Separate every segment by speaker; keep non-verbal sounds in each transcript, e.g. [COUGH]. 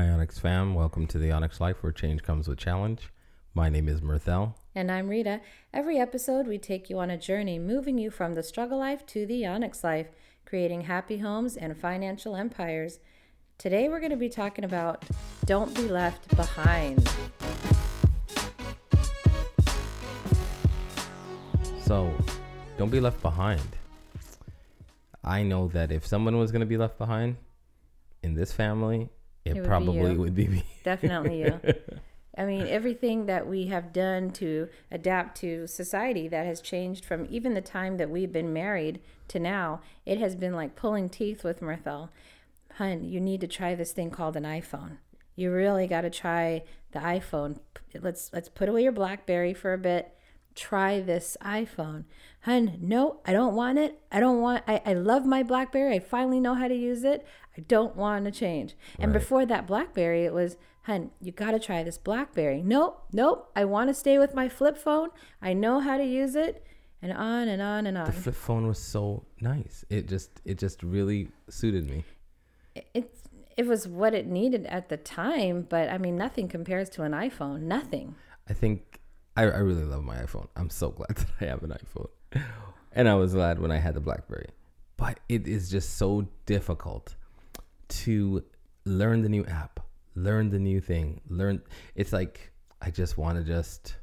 Speaker 1: Hi, Onyx fam. Welcome to the Onyx Life where change comes with challenge. My name is Mirthell.
Speaker 2: And I'm Rita. Every episode, we take you on a journey, moving you from the struggle life to the Onyx life, creating happy homes and financial empires. Today, we're going to be talking about don't be left behind.
Speaker 1: So, don't be left behind. I know that if someone was going to be left behind in this family, it,
Speaker 2: It would be
Speaker 1: probably
Speaker 2: you.
Speaker 1: would be me. [LAUGHS]
Speaker 2: Definitely you. I mean, everything that we have done to adapt to society that has changed from even the time that we've been married to now, it has been like pulling teeth with Mirthell. Hun, you need to try this thing called an iPhone. You really got to try the iPhone. Let's let's put away your BlackBerry for a bit. Try this iPhone. Hun, no, I don't want it. I don't want I, I love my BlackBerry. I finally know how to use it. I don't want to change. And before that BlackBerry, it was, hun, you got to try this BlackBerry. Nope, nope. I want to stay with my flip phone. I know how to use it. And on and on and on.
Speaker 1: The flip phone was so nice. It just it just really suited me.
Speaker 2: It, it was what it needed at the time, but I mean, nothing compares to an iPhone. Nothing.
Speaker 1: I think I, I really love my iPhone. I'm so [LAUGHS] glad that I have an iPhone. And I was glad when I had the BlackBerry. But it is just so difficult to learn the new app, learn the new thing, learn it's like I just want to just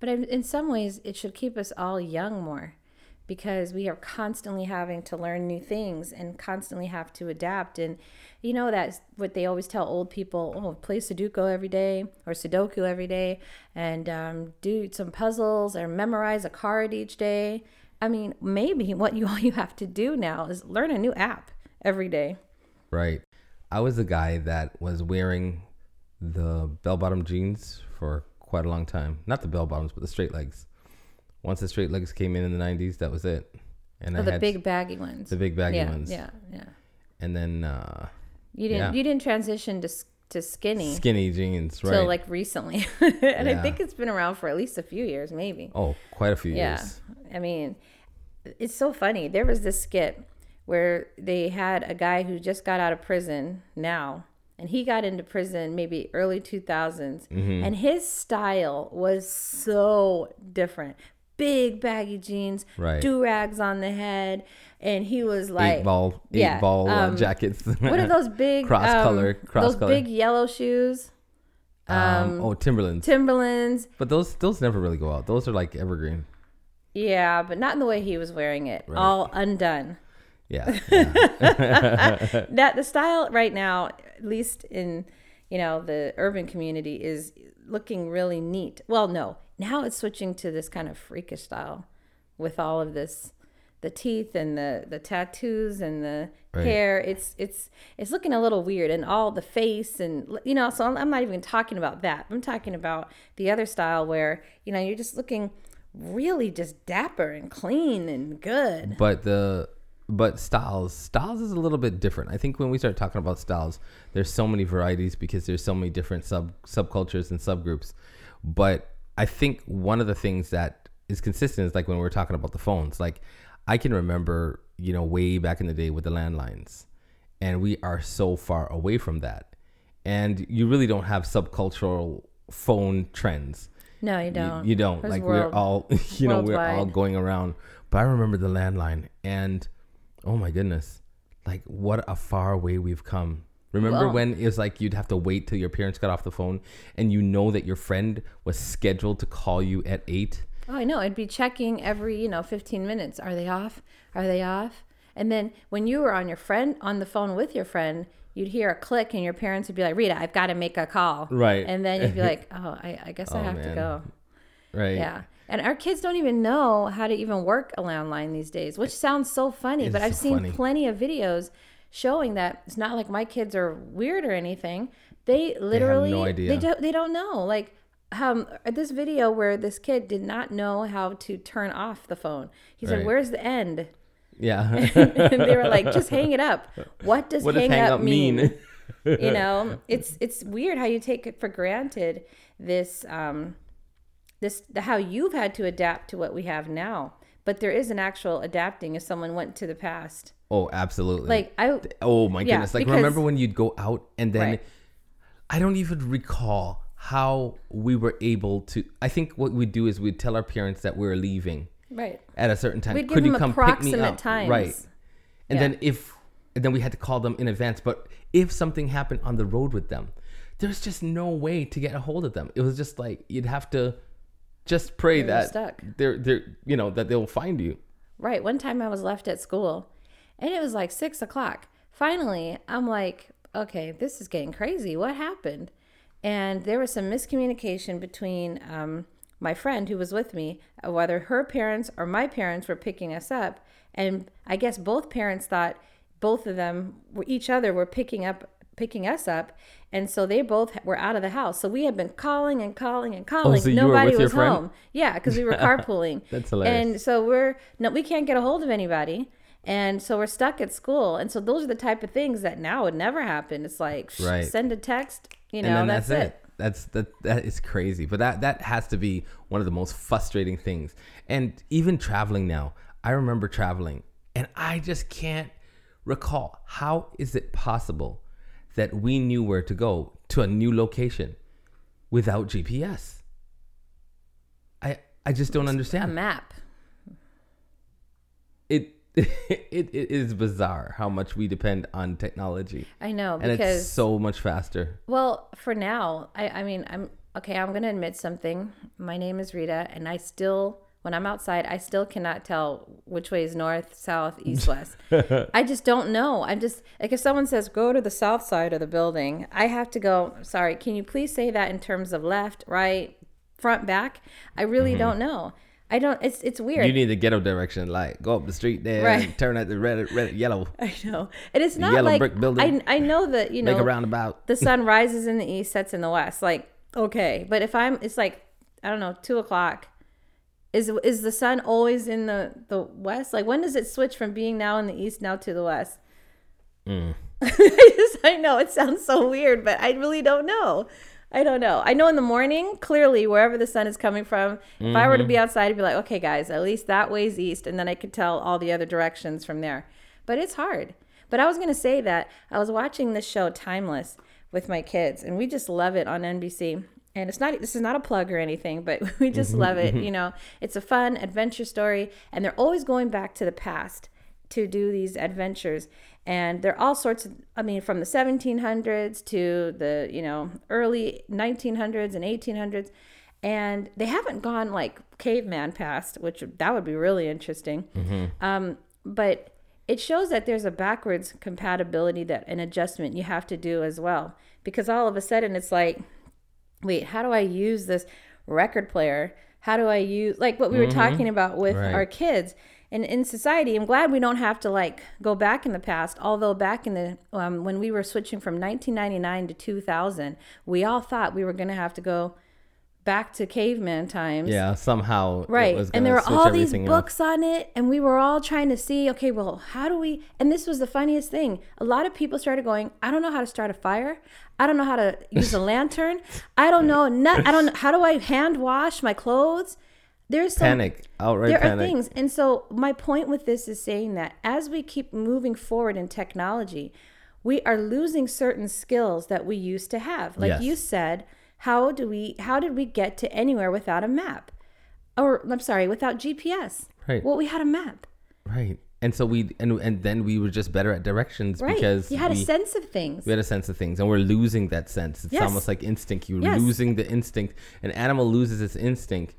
Speaker 2: But in in some ways, it should keep us all young more because we are constantly having to learn new things and constantly have to adapt. And you know, that's what they always tell old people oh, play Sudoku every day or Sudoku every day and um, do some puzzles or memorize a card each day. I mean, maybe [LAUGHS] what you all you have to do now is learn a new app every day.
Speaker 1: right. I was the guy that was wearing the bell bottom jeans for quite a long time. Not the bell bottoms, but the straight legs. Once the straight legs came in in the 90s, that was it. And
Speaker 2: Oh,
Speaker 1: I
Speaker 2: the big baggy ones.
Speaker 1: the big baggy
Speaker 2: yeah,
Speaker 1: ones.
Speaker 2: yeah, yeah.
Speaker 1: And then uh,
Speaker 2: You didn't
Speaker 1: Yeah.
Speaker 2: you didn't transition to to skinny.
Speaker 1: skinny jeans, right?
Speaker 2: till like recently. [LAUGHS] and I think it's been around for at least a few years, maybe.
Speaker 1: oh, quite a few
Speaker 2: yeah.
Speaker 1: years.
Speaker 2: I mean, it's so funny. There was this skit where they had a guy who just got out of prison now, and he got into prison maybe early 2000s,
Speaker 1: Mm-hmm.
Speaker 2: and his style was so different. Big baggy jeans,
Speaker 1: Right.
Speaker 2: do rags on the head, and he was like
Speaker 1: eight ball, eight
Speaker 2: yeah,
Speaker 1: ball uh,
Speaker 2: um,
Speaker 1: jackets.
Speaker 2: what are those big [LAUGHS]
Speaker 1: Cross
Speaker 2: um,
Speaker 1: color- cross
Speaker 2: those
Speaker 1: color.
Speaker 2: big yellow shoes?
Speaker 1: um, oh, Timberlands.
Speaker 2: Timberlands.
Speaker 1: but those those never really go out. Those are like evergreen.
Speaker 2: Yeah, but not in the way he was wearing it. All undone.
Speaker 1: Yeah. [LAUGHS] yeah. [LAUGHS]
Speaker 2: That the style right now, at least in you know the urban community, is looking really neat. Well, no, now it's switching to this kind of freakish style, with all of this, the teeth and the the tattoos and the
Speaker 1: Right.
Speaker 2: hair. It's it's it's looking a little weird, and all the face and you know. So I'm, I'm not even talking about that. I'm talking about the other style where you know you're just looking really just dapper and clean and good.
Speaker 1: but the but styles styles is a little bit different. I think when we start talking about styles, there's so many varieties because there's so many different sub subcultures and subgroups. But I think one of the things that is consistent is like when we're talking about the phones. Like I can remember, you know, way back in the day with the landlines, and we are so far away from that. And you really don't have subcultural phone trends.
Speaker 2: No, you
Speaker 1: You-
Speaker 2: don't.
Speaker 1: You, don't.
Speaker 2: There's
Speaker 1: like
Speaker 2: world-
Speaker 1: we're all, [LAUGHS] you know, we're all going around. But I remember the landline, and oh my goodness, like what a far way we've come. Remember when it was like you'd have to wait till your parents got off the phone, and you know that your friend was scheduled to call you at eight.
Speaker 2: Oh, I know. I'd be checking every, you know, 15 minutes. Are they off? Are they off? And then when you were on your friend on the phone with your friend, you'd hear a click and your parents would be like, Rita, I've got to make a call.
Speaker 1: Right.
Speaker 2: And then you'd be [LAUGHS] like, oh, I, I guess I
Speaker 1: Oh,
Speaker 2: have to
Speaker 1: man.
Speaker 2: go.
Speaker 1: Right.
Speaker 2: Yeah. And our kids don't even know how to even work a landline these days, which sounds so funny.
Speaker 1: It's
Speaker 2: But I've
Speaker 1: so
Speaker 2: seen
Speaker 1: funny.
Speaker 2: plenty of videos showing that it's not like my kids are weird or anything. They literally
Speaker 1: no idea.
Speaker 2: they don't they don't know. Like um this video where this kid did not know how to turn off the phone. He said,
Speaker 1: Right.
Speaker 2: "Where's the end?"
Speaker 1: Yeah. [LAUGHS]
Speaker 2: and they were like, "Just hang it up." What does
Speaker 1: what does
Speaker 2: hang,
Speaker 1: hang
Speaker 2: up,
Speaker 1: up
Speaker 2: mean?
Speaker 1: mean? [LAUGHS]
Speaker 2: you know, it's it's weird how you take it for granted this um this how you've had to adapt to what we have now. But there is an actual adapting if someone went to the past.
Speaker 1: Oh, absolutely.
Speaker 2: Like I
Speaker 1: oh my
Speaker 2: Yeah,
Speaker 1: goodness. Like
Speaker 2: because-
Speaker 1: remember when you'd go out and then
Speaker 2: Right.
Speaker 1: I don't even recall how we were able to. I think what we would do is we'd tell our parents that we are leaving
Speaker 2: Right.
Speaker 1: at a certain time.
Speaker 2: We'd give
Speaker 1: Could you
Speaker 2: them
Speaker 1: come pick me
Speaker 2: approximate
Speaker 1: up?
Speaker 2: times.
Speaker 1: Right. And
Speaker 2: Yeah.
Speaker 1: then if and then we had to call them in advance. But if something happened on the road with them, there's just no way to get a hold of them. It was just like you'd have to just pray
Speaker 2: You're
Speaker 1: that
Speaker 2: stuck.
Speaker 1: they're they're you know that they'll find you.
Speaker 2: Right. One time I was left at school and it was like six o'clock. Finally, I'm like, okay, this is getting crazy. What happened? And there was some miscommunication between um, my friend who was with me, uh, whether her parents or my parents were picking us up. And I guess both parents thought both of them were each other were picking up picking us up and so they both were out of the house so we had been calling and calling and calling
Speaker 1: Oh, so
Speaker 2: nobody was home yeah because we were [LAUGHS] carpooling
Speaker 1: That's hilarious.
Speaker 2: and so we're no we can't get a hold of anybody and so we're stuck at school and so those are the type of things that now would never happen it's like sh-
Speaker 1: Right.
Speaker 2: send a text you know
Speaker 1: and
Speaker 2: that's,
Speaker 1: that's,
Speaker 2: it.
Speaker 1: it. That's that that is crazy. But that that has to be one of the most frustrating things. And even traveling now, I remember traveling and I just can't recall how is it possible that we knew where to go to a new location without GPS? I I just don't understand.
Speaker 2: a map
Speaker 1: It it, it is bizarre how much we depend on technology.
Speaker 2: i know
Speaker 1: And
Speaker 2: because
Speaker 1: it's so much faster.
Speaker 2: Well, for now, I, I mean, I'm okay. I'm going to admit something. My name is Rita, and I still, when I'm outside, I still cannot tell which way is north, south, east, [LAUGHS] west. I just don't know. I'm just like, if someone says, go to the south side of the building, I have to go, sorry, can you please say that in terms of left, right, front, back? I really mm-hmm. don't know. I don't, it's, it's weird.
Speaker 1: You need the ghetto direction, like go up the street there,
Speaker 2: Right.
Speaker 1: and turn at the red, red, yellow, [LAUGHS]
Speaker 2: I know. And it's not
Speaker 1: yellow
Speaker 2: like,
Speaker 1: brick building.
Speaker 2: I, I know that, you know,
Speaker 1: make a roundabout.
Speaker 2: the [LAUGHS] sun rises in the east, sets in the west. Like, okay, but if I'm, it's like I don't know, two o'clock. Is is the sun always in the the west? Like, when does it switch from being now in the east now to the west?
Speaker 1: Mm. [LAUGHS]
Speaker 2: I just I know it sounds so weird, but I really don't know. I don't know. I know in the morning, clearly wherever the sun is coming from, if I were to
Speaker 1: Mm-hmm.
Speaker 2: be outside, I'd be like, okay, guys, at least that way's east, and then I could tell all the other directions from there. But it's hard. But I was gonna say that I was watching this show Timeless with my kids, and we just love it on NBC. And it's not this is not a plug or anything, but [LAUGHS] we just love it. You know, it's a fun adventure story, and they're always going back to the past to do these adventures and they're all sorts of i mean from the 1700s to the you know early 1900s and 1800s and they haven't gone like caveman past which that would be really interesting. Um, but it shows that there's a backwards compatibility that an adjustment you have to do as well. Because all of a sudden it's like wait how do i use this record player? How do i use like what we were talking about with
Speaker 1: Right.
Speaker 2: our kids and in society i'm glad we don't have to like go back in the past. Although back in the um, when we were switching from 1999 to 2000 we all thought we were going to have to go back to caveman times.
Speaker 1: Yeah, somehow. it
Speaker 2: right and there were all these
Speaker 1: up.
Speaker 2: books on it and we were all trying to see okay well how do we and this was the funniest thing. A lot of people started going i don't know how to start a fire. I don't know how to use a lantern. I don't [LAUGHS] know not, i don't know how do i hand wash my clothes there's some
Speaker 1: Panic, outright
Speaker 2: there
Speaker 1: panic.
Speaker 2: are things and so my point with this is saying that as we keep moving forward in technology we are losing certain skills that we used to have like
Speaker 1: Yes.
Speaker 2: you said how do we how did we get to anywhere without a map or i'm sorry without gps
Speaker 1: Right.
Speaker 2: well we had a map
Speaker 1: Right. And so we and and then we were just better at directions
Speaker 2: right
Speaker 1: because
Speaker 2: you had
Speaker 1: we,
Speaker 2: a sense of things
Speaker 1: we had a sense of things and we're losing that sense. It's
Speaker 2: Yes.
Speaker 1: almost like instinct. You're
Speaker 2: Yes.
Speaker 1: losing the instinct. An animal loses its instinct.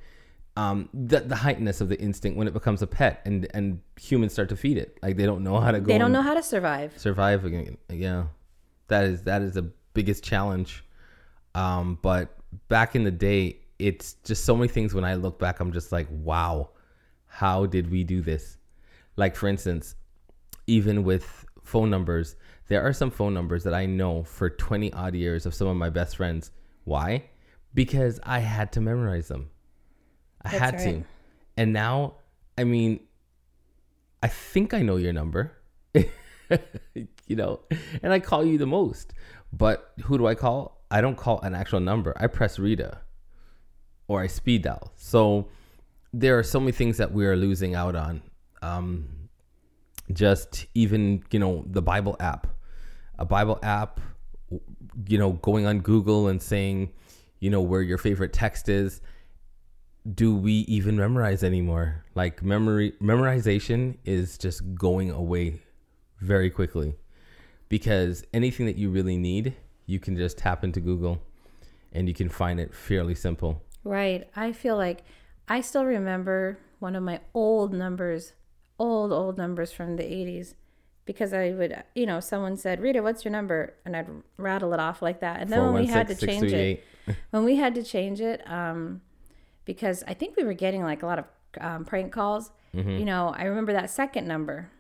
Speaker 1: Um, the, the heighteness of the instinct when it becomes a pet and and humans start to feed it. Like they don't know how to go.
Speaker 2: they don't know how to survive
Speaker 1: survive again. Yeah, that is that is the biggest challenge. Um, but back in the day, it's just so many things. When I look back, I'm just like, wow, how did we do this? Like for instance, even with phone numbers, there are some phone numbers that I know for 20 odd years of some of my best friends. Why? Because I had to memorize them. I
Speaker 2: That's
Speaker 1: had
Speaker 2: right.
Speaker 1: to. And now, I mean, I think I know your number. [LAUGHS] you know, and I call you the most. But who do I call? I don't call an actual number. I press Rita or I speed dial. So there are so many things that we are losing out on. Um, just even, you know, the Bible app. A Bible app you know, going on Google and saying, you know, where your favorite text is. Do we even memorize anymore? Like memory memorization is just going away very quickly because anything that you really need, you can just tap into Google and you can find it fairly simple.
Speaker 2: Right. I feel like I still remember one of my old numbers, old, old numbers from the 80s because I would, you know, someone said, Rita, what's your number? And I'd rattle it off like that. And then when we had to change it, when we had to change it, um, because I think we were getting like a lot of um, prank calls, mm-hmm. you know, I remember that second number.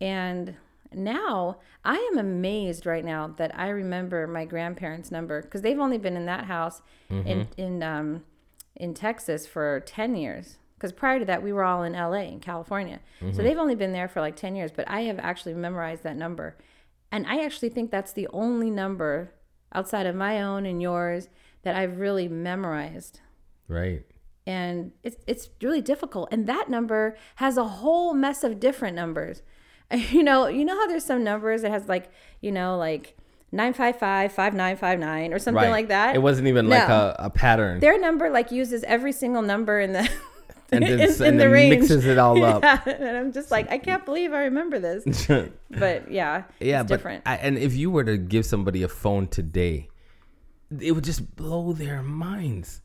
Speaker 2: And now I am amazed right now that I remember my grandparents' number because they've only been in that house mm-hmm. in, in, um, in Texas for 10 years because prior to that we were all in LA in California. Mm-hmm. So they've only been there for like 10 years, but I have actually memorized that number. And I actually think that's the only number outside of my own and yours that I've really memorized.
Speaker 1: Right.
Speaker 2: And it's it's really difficult. And that number has a whole mess of different numbers. [LAUGHS] You know, you know how there's some numbers that has like, you know, like 955 5959 or something right. like that.
Speaker 1: It wasn't even no. like a, a pattern.
Speaker 2: Their number like uses every single number in the [LAUGHS]
Speaker 1: and then, [LAUGHS] in, and in then the range. mixes it all yeah. up.
Speaker 2: And I'm just like, I can't believe I remember this. but yeah,
Speaker 1: yeah, but different. I, and if you were to give somebody a phone today, it would just blow their minds.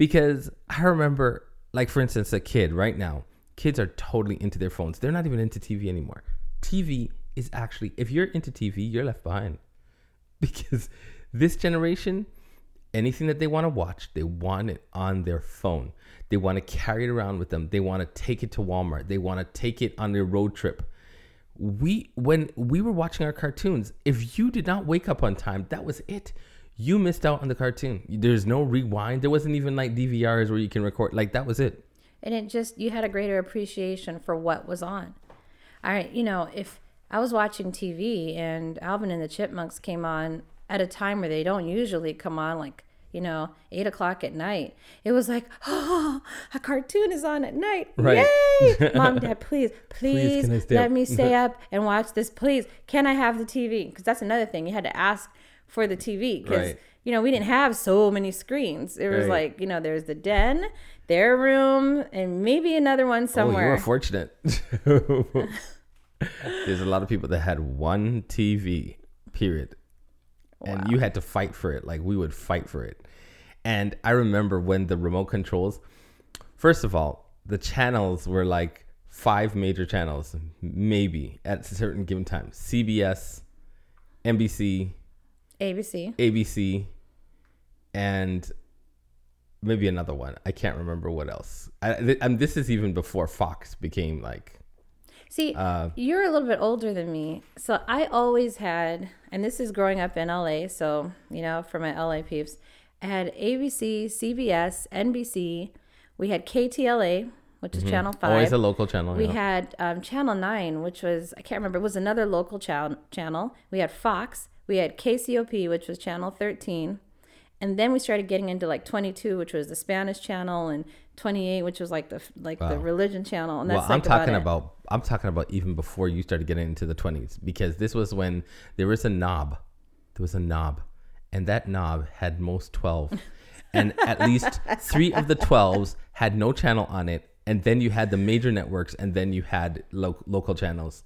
Speaker 1: Because I remember, like for instance, a kid right now, kids are totally into their phones. They're not even into TV anymore. TV is actually, if you're into TV, you're left behind. [LAUGHS] Because this generation, anything that they want to watch, they want it on their phone. They want to carry it around with them. They want to take it to Walmart. They want to take it on their road trip. We when we were watching our cartoons, if you did not wake up on time, that was it. You missed out on the cartoon. There's no rewind. There wasn't even like DVRs where you can record. Like that was it.
Speaker 2: And it just you had a greater appreciation for what was on. All right, you know, if I was watching TV and Alvin and the Chipmunks came on at a time where they don't usually come on, like you know, eight o'clock at night. It was like, oh, [GASPS] a cartoon is on at night. Right. Yay! [LAUGHS] Mom, Dad, please, please, please let me stay [LAUGHS] up and watch this. Please, can I have the TV? Because that's another thing. You had to ask for the TV because, right. you know, we didn't have so many screens. It was right. like, you know, there's the den, their room, and maybe another one somewhere. Oh, you
Speaker 1: were fortunate. [LAUGHS] there's a lot of people that had one TV, period and you had to fight for it. Like we would fight for it. And I remember when the remote controls, first of all, the channels were like five major channels, maybe at a certain given time CBS, NBC,
Speaker 2: ABC,
Speaker 1: ABC, and maybe another one. I can't remember what else. I, th- and this is even before Fox became like
Speaker 2: See, uh, you're a little bit older than me. So I always had, and this is growing up in LA. So, you know, for my LA peeps, I had ABC, CBS, NBC. We had KTLA, which is mm-hmm. Channel 5.
Speaker 1: Always a local channel.
Speaker 2: We yeah. had um, Channel 9, which was, I can't remember, it was another local ch- channel. We had Fox. We had KCOP, which was Channel 13 and then we started getting into like 22 which was the spanish channel and 28 which was like the like wow. the religion channel and
Speaker 1: that's well, i'm talking about, about i'm talking about even before you started getting into the 20s because this was when there was a knob. There was a knob and that knob had most 12 and at least three of the 12s had no channel on it and then you had the major networks and then you had lo- local channels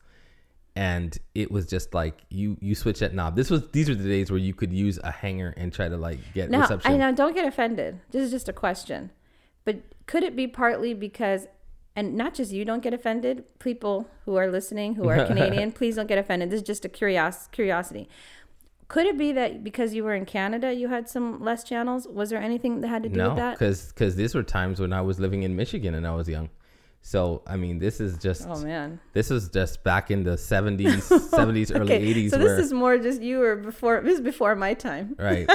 Speaker 1: and it was just like you you switch that knob. This was these are the days where you could use a hanger and try to like get
Speaker 2: now,
Speaker 1: reception.
Speaker 2: I know, don't get offended. This is just a question, but could it be partly because, and not just you don't get offended, people who are listening who are [LAUGHS] Canadian, please don't get offended. This is just a curios- curiosity. Could it be that because you were in Canada, you had some less channels? Was there anything that had to do
Speaker 1: no,
Speaker 2: with that?
Speaker 1: No, because because these were times when I was living in Michigan and I was young. So I mean, this is just
Speaker 2: oh man,
Speaker 1: this is just back in the seventies, [LAUGHS] seventies, early eighties.
Speaker 2: So this is more just you were before. This is before my time,
Speaker 1: right?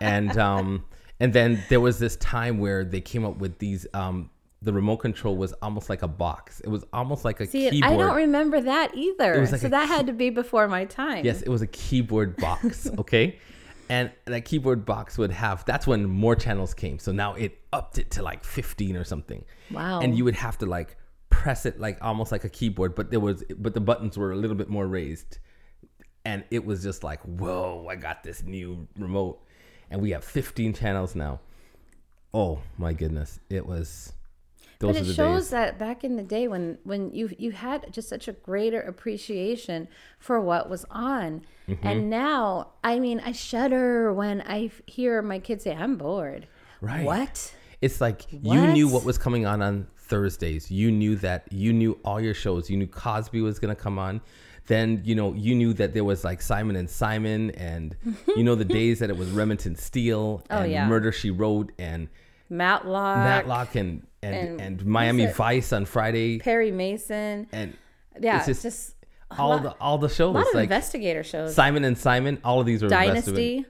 Speaker 1: and [LAUGHS] um, and then there was this time where they came up with these um. The remote control was almost like a box. It was almost like a See, keyboard.
Speaker 2: I don't remember that either. Like so that key- had to be before my time.
Speaker 1: Yes, it was a keyboard box. [LAUGHS] Okay, and that keyboard box would have that's when more channels came. So now it upped it to like 15 or something.
Speaker 2: Wow.
Speaker 1: And you would have to like press it like almost like a keyboard but there was but the buttons were a little bit more raised. And it was just like, whoa, I got this new remote, and we have 15 channels now. Oh my goodness, it was.
Speaker 2: Those but it shows days. that back in the day when when you you had just such a greater appreciation for what was on, mm-hmm. and now I mean I shudder when I hear my kids say I'm bored. Right. What?
Speaker 1: It's like what? you knew what was coming on on Thursdays. You knew that you knew all your shows. You knew Cosby was going to come on. Then, you know, you knew that there was like Simon and Simon and you know the [LAUGHS] days that it was Remington Steele oh, and oh, yeah. Murder She Wrote and
Speaker 2: Matlock.
Speaker 1: Matlock and and, and, and Miami Vice on Friday.
Speaker 2: Perry Mason.
Speaker 1: And
Speaker 2: yeah, it's just, just
Speaker 1: all lot, the all the shows.
Speaker 2: A lot of like investigator shows.
Speaker 1: Simon and Simon, all of these were
Speaker 2: Dynasty.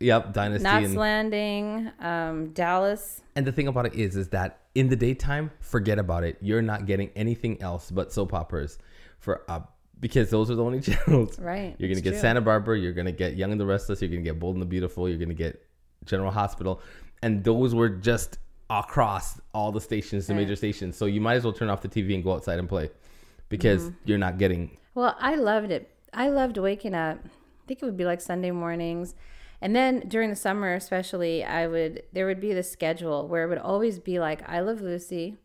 Speaker 1: Yep, Dynasty.
Speaker 2: Knots and, Landing, um, Dallas.
Speaker 1: And the thing about it is, is that in the daytime, forget about it. You're not getting anything else but soap operas for uh, because those are the only [LAUGHS] channels.
Speaker 2: Right.
Speaker 1: You're gonna get true. Santa Barbara. You're gonna get Young and the Restless. You're gonna get Bold and the Beautiful. You're gonna get General Hospital, and those were just across all the stations, the major stations. So you might as well turn off the TV and go outside and play, because mm-hmm. you're not getting.
Speaker 2: Well, I loved it. I loved waking up. I think it would be like Sunday mornings and then during the summer, especially, I would there would be the schedule where it would always be like I Love Lucy,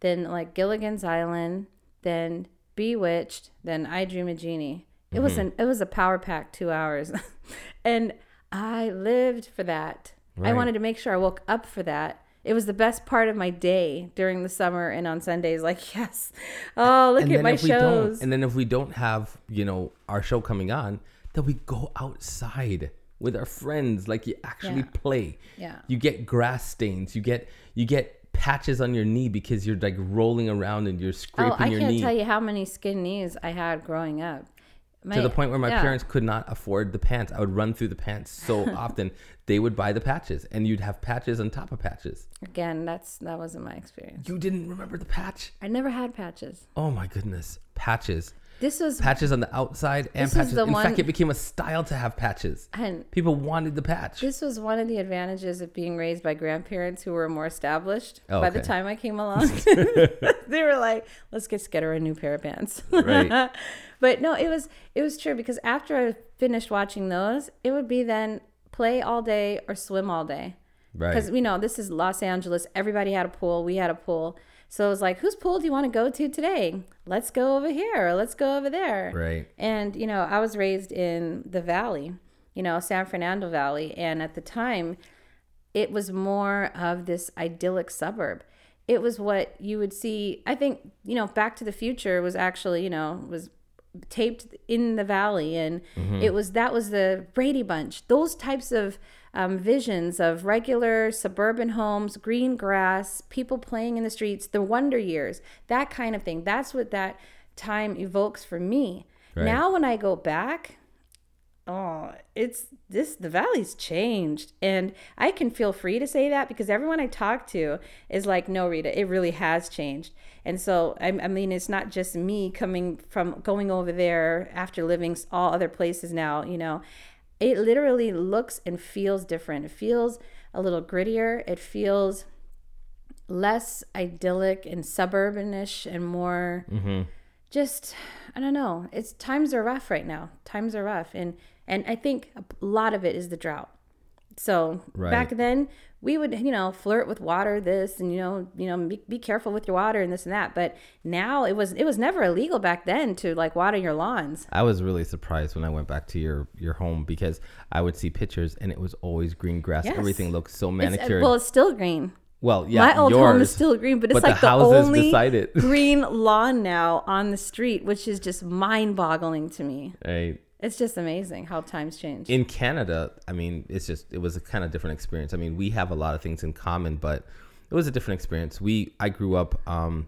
Speaker 2: then like Gilligan's Island, then Bewitched, then I Dream a Jeannie. It mm-hmm. was an it was a power pack two hours, [LAUGHS] and I lived for that. Right. I wanted to make sure I woke up for that. It was the best part of my day during the summer and on Sundays. Like [LAUGHS] yes, oh look and at my shows.
Speaker 1: And then if we don't have you know our show coming on, then we go outside with our friends like you actually yeah. play
Speaker 2: yeah
Speaker 1: you get grass stains you get you get patches on your knee because you're like rolling around and you're scraping oh, I your knee. I
Speaker 2: can't tell you how many skin knees I had growing up.
Speaker 1: My, to the point where my yeah. parents could not afford the pants. I would run through the pants so [LAUGHS] often they would buy the patches and you'd have patches on top of patches.
Speaker 2: Again, that's that wasn't my experience.
Speaker 1: You didn't remember the patch?
Speaker 2: I never had patches.
Speaker 1: Oh my goodness. Patches.
Speaker 2: This was
Speaker 1: patches on the outside and patches. In one, fact, it became a style to have patches. And people wanted the patch.
Speaker 2: This was one of the advantages of being raised by grandparents who were more established. Oh, by okay. the time I came along, [LAUGHS] [LAUGHS] they were like, "Let's just get her a new pair of pants." Right. [LAUGHS] but no, it was it was true because after I finished watching those, it would be then play all day or swim all day. Right. Because we know this is Los Angeles. Everybody had a pool. We had a pool. So it was like, whose pool do you want to go to today? Let's go over here. let's go over there.
Speaker 1: Right.
Speaker 2: And, you know, I was raised in the valley, you know, San Fernando Valley. And at the time, it was more of this idyllic suburb. It was what you would see. I think, you know, Back to the Future was actually, you know, was taped in the valley and mm-hmm. it was that was the Brady Bunch. Those types of um, visions of regular suburban homes, green grass, people playing in the streets, the wonder years, that kind of thing. That's what that time evokes for me. Right. Now, when I go back, oh, it's this, the valley's changed. And I can feel free to say that because everyone I talk to is like, no, Rita, it really has changed. And so, I, I mean, it's not just me coming from going over there after living all other places now, you know it literally looks and feels different. It feels a little grittier. It feels less idyllic and suburbanish and more mm-hmm. just I don't know. It's times are rough right now. Times are rough and and I think a lot of it is the drought. So right. back then we would you know flirt with water this and you know you know be, be careful with your water and this and that but now it was it was never illegal back then to like water your lawns
Speaker 1: i was really surprised when i went back to your your home because i would see pictures and it was always green grass yes. everything looked so uh, manicured
Speaker 2: it's, well it's still green
Speaker 1: well, yeah,
Speaker 2: my old
Speaker 1: yours,
Speaker 2: home is still green, but it's but like the, the only [LAUGHS] green lawn now on the street, which is just mind-boggling to me.
Speaker 1: Right.
Speaker 2: It's just amazing how times change.
Speaker 1: In Canada, I mean, it's just it was a kind of different experience. I mean, we have a lot of things in common, but it was a different experience. We I grew up um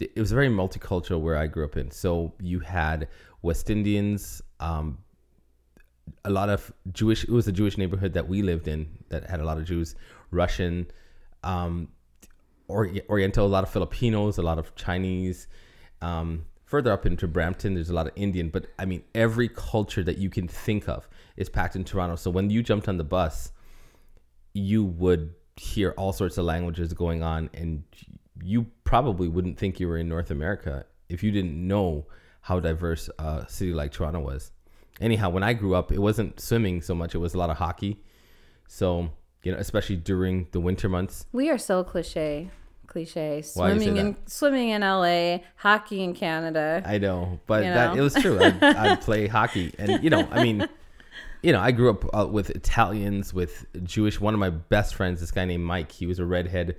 Speaker 1: it was very multicultural where I grew up in. So you had West Indians, um a lot of Jewish it was a Jewish neighborhood that we lived in that had a lot of Jews, Russian, um Oriental, a lot of Filipinos, a lot of Chinese, um further up into Brampton, there's a lot of Indian, but I mean, every culture that you can think of is packed in Toronto. So when you jumped on the bus, you would hear all sorts of languages going on, and you probably wouldn't think you were in North America if you didn't know how diverse a city like Toronto was. anyhow, when I grew up, it wasn't swimming so much; it was a lot of hockey. So you know, especially during the winter months.
Speaker 2: We are so cliche. Cliche.
Speaker 1: Why you say
Speaker 2: Swimming in swimming in LA, hockey in Canada.
Speaker 1: I know, but
Speaker 2: You
Speaker 1: that it was true. I'd, [LAUGHS] I'd play hockey, and you know, I mean, you know, I grew up uh, with Italians, with Jewish. One of my best friends, this guy named Mike, he was a redhead,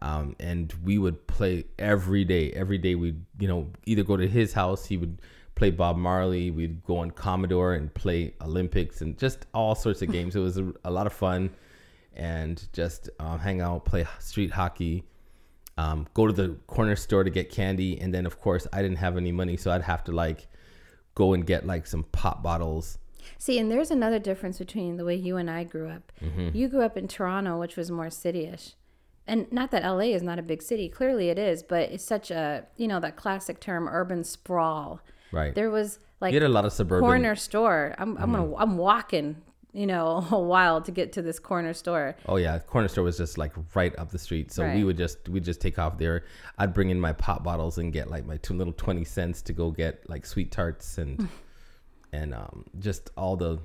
Speaker 1: um, and we would play every day. Every day, we'd you know either go to his house, he would play Bob Marley. We'd go on Commodore and play Olympics and just all sorts of [LAUGHS] games. It was a, a lot of fun, and just uh, hang out, play street hockey um, go to the corner store to get candy, and then of course I didn't have any money, so I'd have to like go and get like some pop bottles.
Speaker 2: See, and there's another difference between the way you and I grew up.
Speaker 1: Mm-hmm.
Speaker 2: You grew up in Toronto, which was more cityish. And not that LA is not a big city, clearly it is, but it's such a, you know, that classic term urban sprawl.
Speaker 1: Right.
Speaker 2: There was like
Speaker 1: you had a lot of suburban.
Speaker 2: corner store. I'm I'm
Speaker 1: Mm-hmm.
Speaker 2: gonna I'm walking, you know, [LAUGHS] a while to get to this corner store.
Speaker 1: Oh yeah, corner store was just like right up the street, so we would just we just take off there. I'd bring in my pop bottles and get like my two little twenty cents to go get like sweet tarts and [LAUGHS] and um, just all the.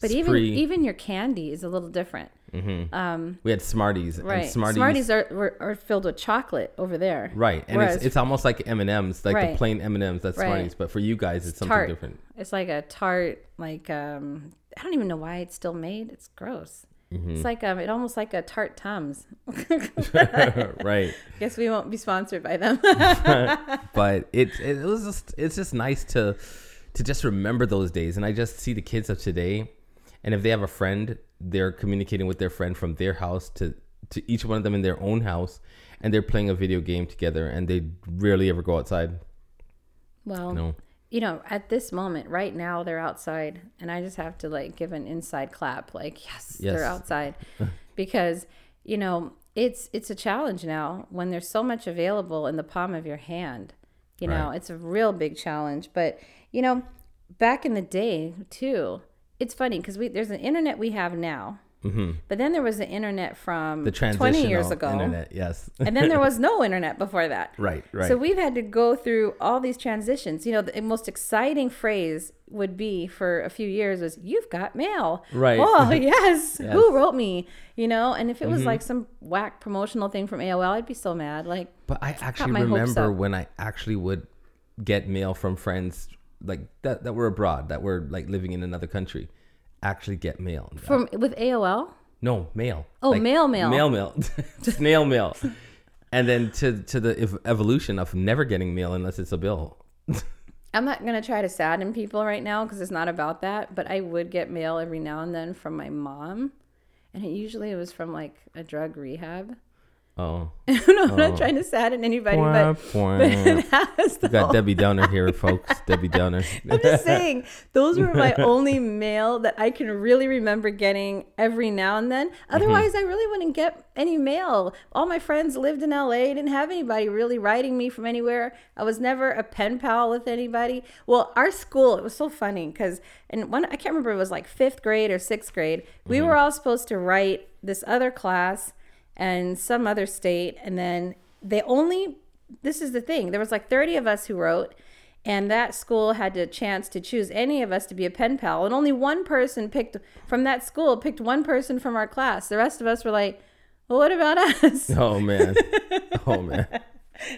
Speaker 2: But even
Speaker 1: spree.
Speaker 2: even your candy is a little different.
Speaker 1: um we had Smarties
Speaker 2: Right.
Speaker 1: and Smarties.
Speaker 2: Smarties are, are, are filled with chocolate over there.
Speaker 1: Right, and
Speaker 2: Whereas
Speaker 1: it's, it's almost like M and M's, like the plain M and M's. That's
Speaker 2: Right.
Speaker 1: Smarties, but for you guys, it's something
Speaker 2: tart.
Speaker 1: different.
Speaker 2: It's like a tart, like um, I don't even know why it's still made. It's gross.
Speaker 1: Mm-hmm.
Speaker 2: It's like um, it almost like a tart tums. [LAUGHS]
Speaker 1: right. [LAUGHS]
Speaker 2: Guess we won't be sponsored by them. [LAUGHS]
Speaker 1: but it it was just it's just nice to to just remember those days and i just see the kids of today and if they have a friend they're communicating with their friend from their house to to each one of them in their own house and they're playing a video game together and they rarely ever go outside
Speaker 2: well,
Speaker 1: no
Speaker 2: you know, at this moment, right now, they're outside, and I just have to like give an inside clap, like yes,
Speaker 1: Yes.
Speaker 2: they're outside, [LAUGHS] because you know it's it's a challenge now when there's so much available in the palm of your hand. You know,
Speaker 1: Right.
Speaker 2: it's a real big challenge. But you know, back in the day too, it's funny because we there's an internet we have now, but then there was the internet from
Speaker 1: Mm-hmm. the
Speaker 2: 20 years ago,
Speaker 1: internet yes
Speaker 2: and then there [LAUGHS] was no internet before that.
Speaker 1: right right
Speaker 2: So we've had to go through all these transitions. You know, the most exciting phrase would be for a few years was "You've got mail."
Speaker 1: Right.
Speaker 2: Oh [LAUGHS] [LAUGHS] yes.
Speaker 1: Yes.
Speaker 2: Who wrote me? You know, and if it
Speaker 1: Mm-hmm.
Speaker 2: was like some whack promotional thing from AOL, I'd be so mad. Like,
Speaker 1: but i actually remember when i actually would get mail from friends like that that were abroad that were like living in another country actually get mail
Speaker 2: from with AOL.
Speaker 1: No, mail.
Speaker 2: Oh, mail mail.
Speaker 1: Mail mail. [LAUGHS] Snail mail. And then to to the ev- evolution of never getting mail unless it's a bill. [LAUGHS]
Speaker 2: I'm not gonna try to sadden people right now because it's not about that. But I would get mail every now and then from my mom, and it usually was from like a drug rehab.
Speaker 1: Oh. [LAUGHS]
Speaker 2: no, I'm not oh. trying to sadden anybody, but, [LAUGHS] but it has
Speaker 1: we got Debbie Downer here, [LAUGHS] folks. Debbie Downer.
Speaker 2: I'm just saying, those were my only mail that I can really remember getting every now and then. Mm-hmm. Otherwise, I really wouldn't get any mail. All my friends lived in LA, didn't have anybody really writing me from anywhere. I was never a pen pal with anybody. Well, our school, it was so funny because, and one, I can't remember, it was like fifth grade or sixth grade. We mm-hmm. were all supposed to write this other class and some other state. And then they only, this is the thing, there was like 30 of us who wrote and that school had a chance to choose any of us to be a pen pal and only one person picked from that school picked one person from our class the rest of us were like well what about us [LAUGHS]
Speaker 1: oh man. [LAUGHS] Oh man.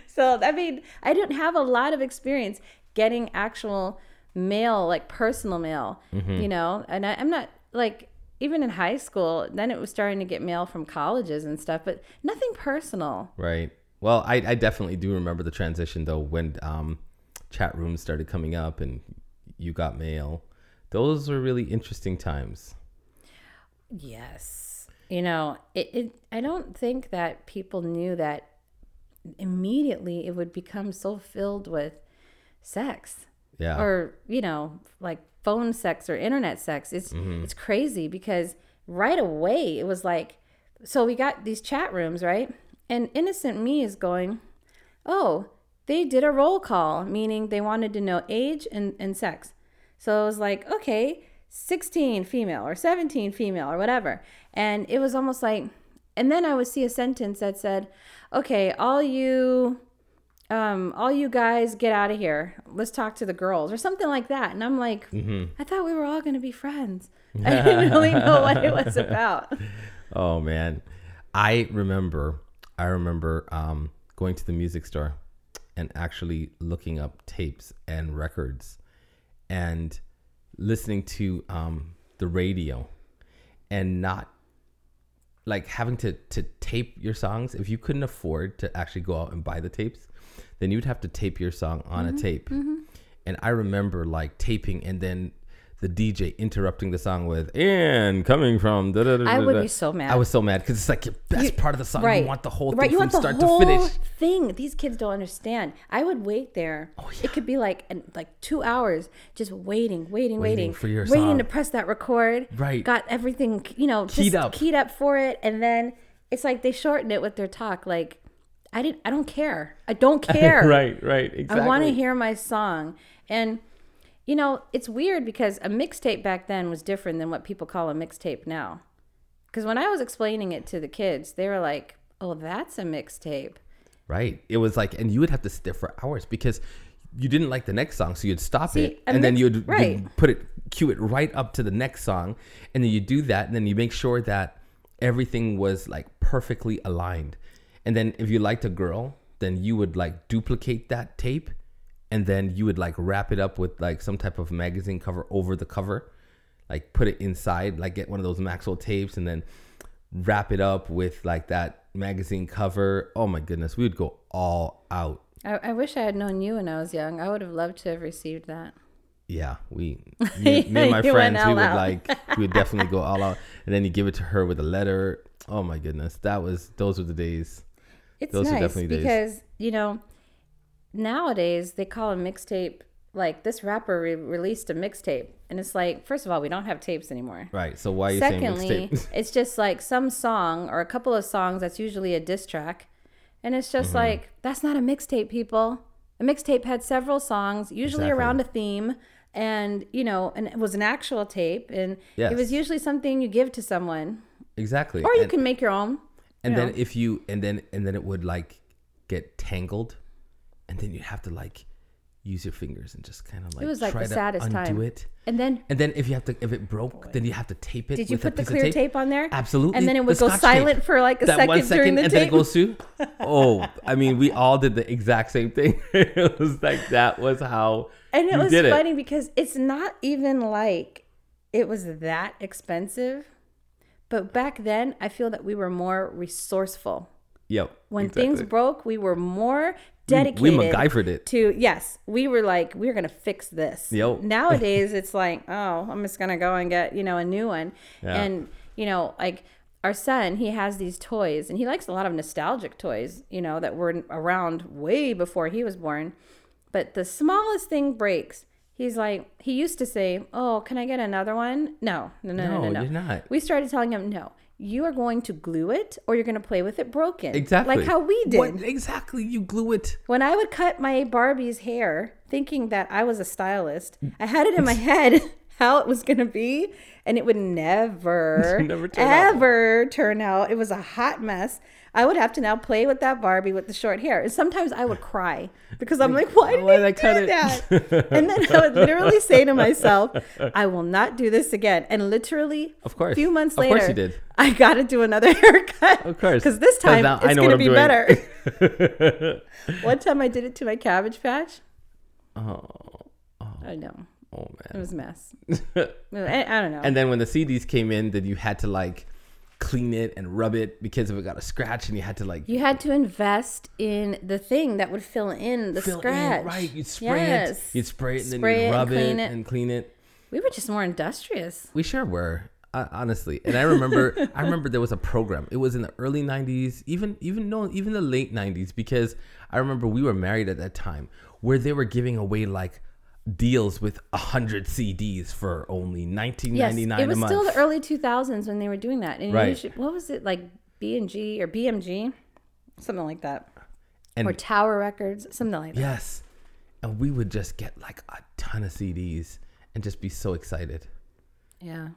Speaker 2: so i mean i didn't have a lot of experience getting actual mail like personal mail mm-hmm. you know and I, i'm not like even in high school then it was starting to get mail from colleges and stuff but nothing personal
Speaker 1: Right. Well, I, I definitely do remember the transition though when um, chat rooms started coming up and you got mail. Those were really interesting times.
Speaker 2: Yes. You know, it, it I don't think that people knew that immediately it would become so filled with sex
Speaker 1: Yeah.
Speaker 2: or, you know, like phone sex or internet sex. It's mm-hmm. it's crazy because right away it was like so we got these chat rooms, right? And innocent me is going, "Oh, they did a roll call, meaning they wanted to know age and, and sex. So it was like, okay, 16 female or 17 female or whatever. And it was almost like, and then I would see a sentence that said, okay, all you um, all you guys get out of here. Let's talk to the girls or something like that. And I'm like, I thought we were all going to be friends. [LAUGHS] I didn't really know what it was about. [LAUGHS]
Speaker 1: Oh man, I remember. I remember um, going to the music store and actually looking up tapes and records and listening to um, the radio and not like having to to tape your songs if you couldn't afford to actually go out and buy the tapes then you'd have to tape your song on a mm-hmm, tape mm-hmm. and i remember like taping and then the DJ interrupting the song with "and coming from." Da, da, da,
Speaker 2: I would
Speaker 1: da."
Speaker 2: be so mad.
Speaker 1: I was so mad because it's like your best
Speaker 2: You-
Speaker 1: part of the song.
Speaker 2: right.
Speaker 1: You want the whole thing
Speaker 2: right. You
Speaker 1: from
Speaker 2: the
Speaker 1: start
Speaker 2: whole
Speaker 1: to finish.
Speaker 2: thing. These kids don't understand. I would wait there.
Speaker 1: Oh, yeah.
Speaker 2: It could be like an, like two hours, just waiting, waiting, waiting, waiting
Speaker 1: for your
Speaker 2: waiting
Speaker 1: song.
Speaker 2: to press that record.
Speaker 1: Right.
Speaker 2: Got everything, you know,
Speaker 1: Keyed up.
Speaker 2: keyed up for it, and then it's like they shorten it with their talk. Like, I didn't. I don't care. I don't [LAUGHS] care.
Speaker 1: right, right, exactly.
Speaker 2: I want to hear my song. And, you know, it's weird because a mixtape back then was different than what people call a mixtape now. Because when I was explaining it to the kids, they were like, oh, that's a mixtape.
Speaker 1: Right. It was like, and you would have to sit there for hours because you didn't like the next song, so you'd stop
Speaker 2: See,
Speaker 1: it,
Speaker 2: a
Speaker 1: and then you'd, you'd put it, cue it right up to the next song, and then you do that, and then you make sure that everything was like perfectly aligned, and then if you liked a girl, then you would like duplicate that tape, and then you would like wrap it up with like some type of magazine cover over the cover, like put it inside, like get one of those Maxwell tapes, and then wrap it up with like that magazine cover. Oh my goodness, we would go all out.
Speaker 2: I, I wish I had known you when I was young. I would have loved to have received that.
Speaker 1: Yeah, we, [LAUGHS] me, me and my friends, we would
Speaker 2: out.
Speaker 1: like, we would definitely go all out, and then you give it to her with a letter. Oh my goodness, that was those were the days.
Speaker 2: It's
Speaker 1: Those
Speaker 2: nice
Speaker 1: definitely days.
Speaker 2: because, you know, nowadays they call a mixtape like this rapper re- released a mixtape. And it's like, first of all, we don't have tapes anymore.
Speaker 1: Right. So why are you
Speaker 2: Secondly,
Speaker 1: saying mixtape? [LAUGHS]
Speaker 2: it's just like some song or a couple of songs that's usually a diss track. And it's
Speaker 1: Mm-hmm.
Speaker 2: just like, that's not a mixtape, people. A mixtape had several songs, usually
Speaker 1: Exactly.
Speaker 2: around a theme. And, you know, and it was an actual tape. And
Speaker 1: Yes.
Speaker 2: it was usually something you give to someone.
Speaker 1: exactly.
Speaker 2: Or you
Speaker 1: and,
Speaker 2: can make your own.
Speaker 1: And
Speaker 2: you
Speaker 1: then if you and then and then it would like get tangled, and then you have to like use your fingers and just kind of like it
Speaker 2: was, like,
Speaker 1: try
Speaker 2: the
Speaker 1: to
Speaker 2: saddest
Speaker 1: undo
Speaker 2: time.
Speaker 1: it.
Speaker 2: And then
Speaker 1: And then if you have to, if it broke, then you have to tape it.
Speaker 2: Did you
Speaker 1: with a
Speaker 2: put the clear tape. on there?
Speaker 1: Absolutely.
Speaker 2: And then it would
Speaker 1: The
Speaker 2: go silent
Speaker 1: tape.
Speaker 2: for like a
Speaker 1: that
Speaker 2: second,
Speaker 1: one second,
Speaker 2: during the
Speaker 1: and then
Speaker 2: tape.
Speaker 1: it goes through. [LAUGHS] Oh, I mean, we all did the exact same thing. [LAUGHS] it was like that was how
Speaker 2: and it
Speaker 1: you
Speaker 2: was
Speaker 1: did
Speaker 2: funny because it's not even like it was that expensive. But back then, I feel that we were more resourceful.
Speaker 1: Yep.
Speaker 2: When
Speaker 1: exactly.
Speaker 2: things broke, we were more dedicated.
Speaker 1: we
Speaker 2: dedicated.
Speaker 1: MacGyvered it.
Speaker 2: to yes, we were like we're gonna fix this.
Speaker 1: Yep. [LAUGHS]
Speaker 2: Nowadays, it's like oh, I'm just gonna go and get you know a new one,
Speaker 1: Yeah.
Speaker 2: and you know like our son, he has these toys, and he likes a lot of nostalgic toys, you know that were around way before he was born. But the smallest thing breaks. He's like he used to say, "Oh, can I get another one?" No, no, no, no, no.
Speaker 1: No,
Speaker 2: no.
Speaker 1: you're not.
Speaker 2: We started telling him, "No, you are going to glue it, or you're going to play with it broken."
Speaker 1: Exactly.
Speaker 2: like how we did.
Speaker 1: What, exactly. You glue it.
Speaker 2: When I would cut my Barbie's hair, thinking that I was a stylist, I had it in my head [LAUGHS] how it was going to be, and it would never, [LAUGHS]
Speaker 1: Never turn out.
Speaker 2: ever turn out. It was a hot mess. I would have to now play with that Barbie with the short hair. And sometimes I would cry because I'm like, why did
Speaker 1: Why
Speaker 2: I
Speaker 1: I
Speaker 2: do
Speaker 1: cut it?
Speaker 2: that? [LAUGHS] and then I would literally say to myself, I will not do this again. And literally,
Speaker 1: Of course.
Speaker 2: a few months later, Of
Speaker 1: course you did.
Speaker 2: I got to do another [LAUGHS] haircut.
Speaker 1: Of course.
Speaker 2: Because this time
Speaker 1: now
Speaker 2: it's going to be
Speaker 1: doing.
Speaker 2: better. One time I did it to my cabbage patch.
Speaker 1: Oh, oh.
Speaker 2: I know.
Speaker 1: Oh man, It
Speaker 2: was a mess. [LAUGHS] I, I don't know.
Speaker 1: And then when the CDs came in, then you had to like clean it and rub it because if it got a scratch, and you had to like
Speaker 2: you had to invest in the thing that would fill in the
Speaker 1: fill
Speaker 2: scratch.
Speaker 1: in. Right. You'd spray
Speaker 2: Yes.
Speaker 1: it. You'd spray it and
Speaker 2: Spray
Speaker 1: then
Speaker 2: it
Speaker 1: you'd
Speaker 2: and
Speaker 1: rub it,
Speaker 2: clean it.
Speaker 1: and clean it.
Speaker 2: We were just more industrious.
Speaker 1: We sure were, uh, honestly. And I remember, [LAUGHS] I remember there was a program. It was in the early '90s, even even no, even the late '90s, because I remember we were married at that time, where they were giving away like deals with a hundred CDs for only nineteen
Speaker 2: Yes,
Speaker 1: ninety nine
Speaker 2: it
Speaker 1: a
Speaker 2: was
Speaker 1: month.
Speaker 2: still the early 2000s when they were doing that. And
Speaker 1: Right.
Speaker 2: you should, what was it like B and G or BMG, something like that,
Speaker 1: and
Speaker 2: or Tower Records, something like that.
Speaker 1: yes, and we would just get like a ton of CDs and just be so excited.
Speaker 2: Yeah.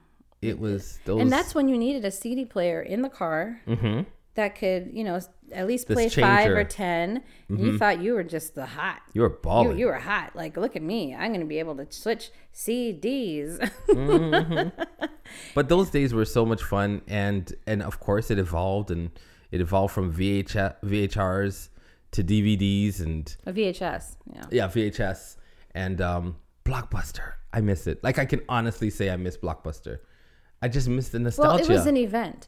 Speaker 1: It was those,
Speaker 2: And that's when you needed a CD player in the car
Speaker 1: Mhm.
Speaker 2: That could, you know, at least
Speaker 1: This
Speaker 2: play five
Speaker 1: changer.
Speaker 2: or 10 and you thought you were just the hot.
Speaker 1: You were
Speaker 2: You,
Speaker 1: balling.
Speaker 2: you were hot. Like, look at me. I'm going to be able to switch CDs. [LAUGHS]
Speaker 1: But those days were so much fun, and and of course it evolved, and it evolved from VH, VHRs to DVDs, and
Speaker 2: A VHS. Yeah.
Speaker 1: yeah, VHS and um, Blockbuster. I miss it. Like I can honestly say I miss Blockbuster. I just miss the nostalgia.
Speaker 2: Well, it was an event.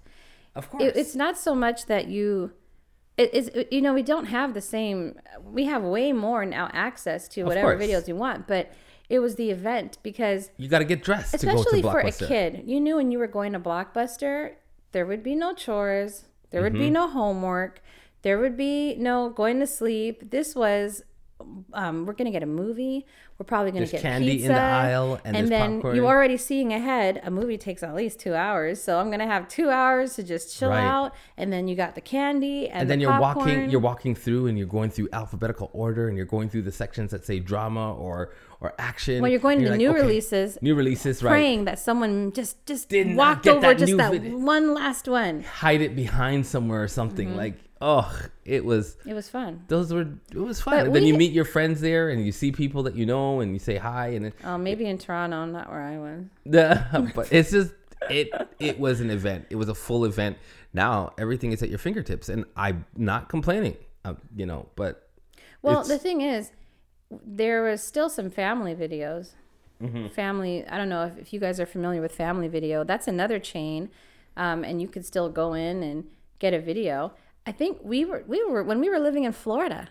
Speaker 1: Of course.
Speaker 2: It, it's not so much that you. It is you know we don't have the same. We have way more now access to whatever videos you want, but it was the event because
Speaker 1: you got to get dressed to go to
Speaker 2: especially for a kid, you knew when you were going to Blockbuster, there would be no chores, there would
Speaker 1: Mm-hmm.
Speaker 2: be no homework, there would be no going to sleep. This was. Um, we're gonna get a movie. We're probably gonna
Speaker 1: There's
Speaker 2: get
Speaker 1: candy in the aisle, and there's
Speaker 2: then
Speaker 1: popcorn.
Speaker 2: you're already seeing ahead. A movie takes at least two hours, so I'm gonna have two hours to just chill
Speaker 1: Right.
Speaker 2: out. And then you got the candy and,
Speaker 1: and then
Speaker 2: the
Speaker 1: you're
Speaker 2: popcorn.
Speaker 1: walking you're walking through and you're going through alphabetical order and you're going through the sections that say drama or or action
Speaker 2: Well, you're going
Speaker 1: and
Speaker 2: to
Speaker 1: like,
Speaker 2: new
Speaker 1: okay,
Speaker 2: releases,
Speaker 1: new releases right
Speaker 2: praying that someone just just
Speaker 1: Did
Speaker 2: walked over
Speaker 1: that
Speaker 2: just that one last one.
Speaker 1: hide it behind somewhere or something
Speaker 2: Mm-hmm.
Speaker 1: like oh it was
Speaker 2: It was fun.
Speaker 1: those were it was fun
Speaker 2: But
Speaker 1: and then you meet your friends there and you see people that you know and you say hi and it,
Speaker 2: Oh, maybe in Toronto, not where I was.
Speaker 1: the, [LAUGHS] but it's just it it was an event it was a full event now everything is at your fingertips and i'm not complaining uh, you know but
Speaker 2: Well, the thing is, there was still some family videos.
Speaker 1: Mm-hmm.
Speaker 2: Family, I don't know if, if you guys are familiar with Family Video. That's another chain, um, and you could still go in and get a video. I think we were we were when we were living in Florida,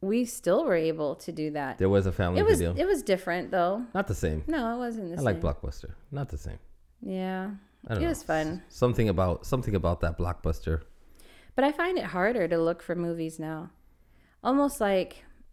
Speaker 2: we still were able to do that.
Speaker 1: there was a family
Speaker 2: It was
Speaker 1: video
Speaker 2: it was different though.
Speaker 1: not the same
Speaker 2: No, it wasn't the
Speaker 1: i
Speaker 2: same.
Speaker 1: I like blockbuster not the same
Speaker 2: Yeah,
Speaker 1: I don't
Speaker 2: it
Speaker 1: know.
Speaker 2: was fun.
Speaker 1: Something about something about that blockbuster.
Speaker 2: But I find it harder to look for movies now. Almost like,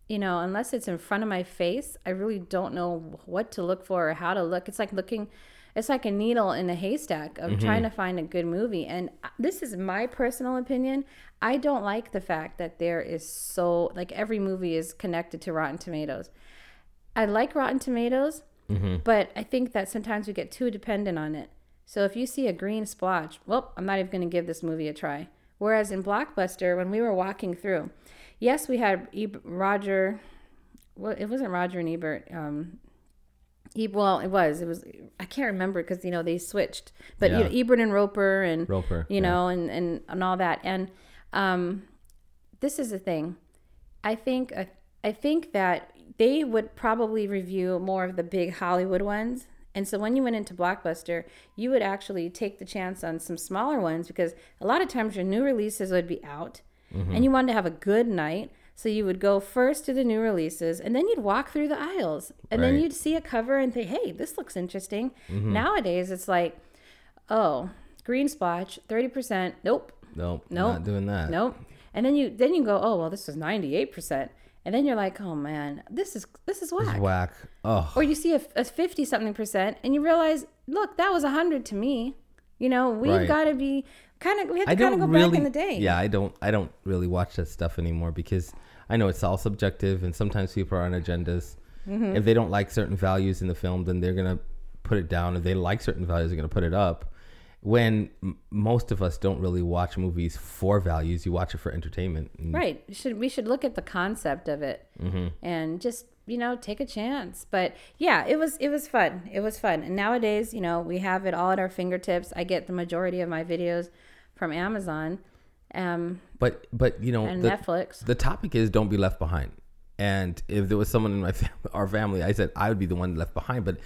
Speaker 2: you know, unless it's in front of my face, I really don't know what to look for or how to look. It's like looking, it's like a needle in a haystack of trying to find a good movie. And this is my personal opinion. I don't like the fact that there is so, like, every movie is connected to Rotten Tomatoes. I like Rotten Tomatoes, but I think that sometimes we get too dependent on it. So if you see a green splotch, well, I'm not even going to give this movie a try. Whereas in Blockbuster, when we were walking through, yes, we had e- Roger. Well, it wasn't Roger and Ebert. Um, well, it was. It was. I can't remember because you know they switched. But you know, Ebert and Roeper and
Speaker 1: Roeper,
Speaker 2: you
Speaker 1: yeah.
Speaker 2: know, and, and and all that. And um, this is the thing. I think uh, I think that they would probably review more of the big Hollywood ones. And so when you went into Blockbuster, you would actually take the chance on some smaller ones because a lot of times your new releases would be out and you wanted to have a good night. So you would go first to the new releases and then you'd walk through the aisles and then you'd see a cover and think, hey, this looks interesting. Mm-hmm. Nowadays, it's like, oh, green splotch, 30%. Nope.
Speaker 1: Nope,
Speaker 2: Nope.
Speaker 1: not doing that.
Speaker 2: Nope. And then you then you go, oh well, this was ninety eight percent, and then you're like, oh man, this is this is whack.
Speaker 1: Whack. Oh,
Speaker 2: Or you see a, a fifty something percent, and you realize, look, that was a hundred to me. You know, we've
Speaker 1: Right.
Speaker 2: got to be kind of we have to kind of go
Speaker 1: really.
Speaker 2: back in the day.
Speaker 1: Yeah, I don't. I don't really watch that stuff anymore because I know it's all subjective, and sometimes people are on agendas.
Speaker 2: Mm-hmm.
Speaker 1: If they don't like certain values in the film, then they're gonna put it down. If they like certain values, they're gonna put it up. When m- most of us don't really watch movies for values, you watch it for entertainment. And
Speaker 2: Right. Should we should look at the concept of it
Speaker 1: Mm-hmm.
Speaker 2: and just you know take a chance. But yeah, it was it was fun. It was fun. And nowadays, you know, we have it all at our fingertips. I get the majority of my videos from Amazon, um,
Speaker 1: But but you know
Speaker 2: and
Speaker 1: the,
Speaker 2: Netflix.
Speaker 1: the topic is don't be left behind. And if there was someone in my [LAUGHS] fam- our family, I said I would be the one left behind. But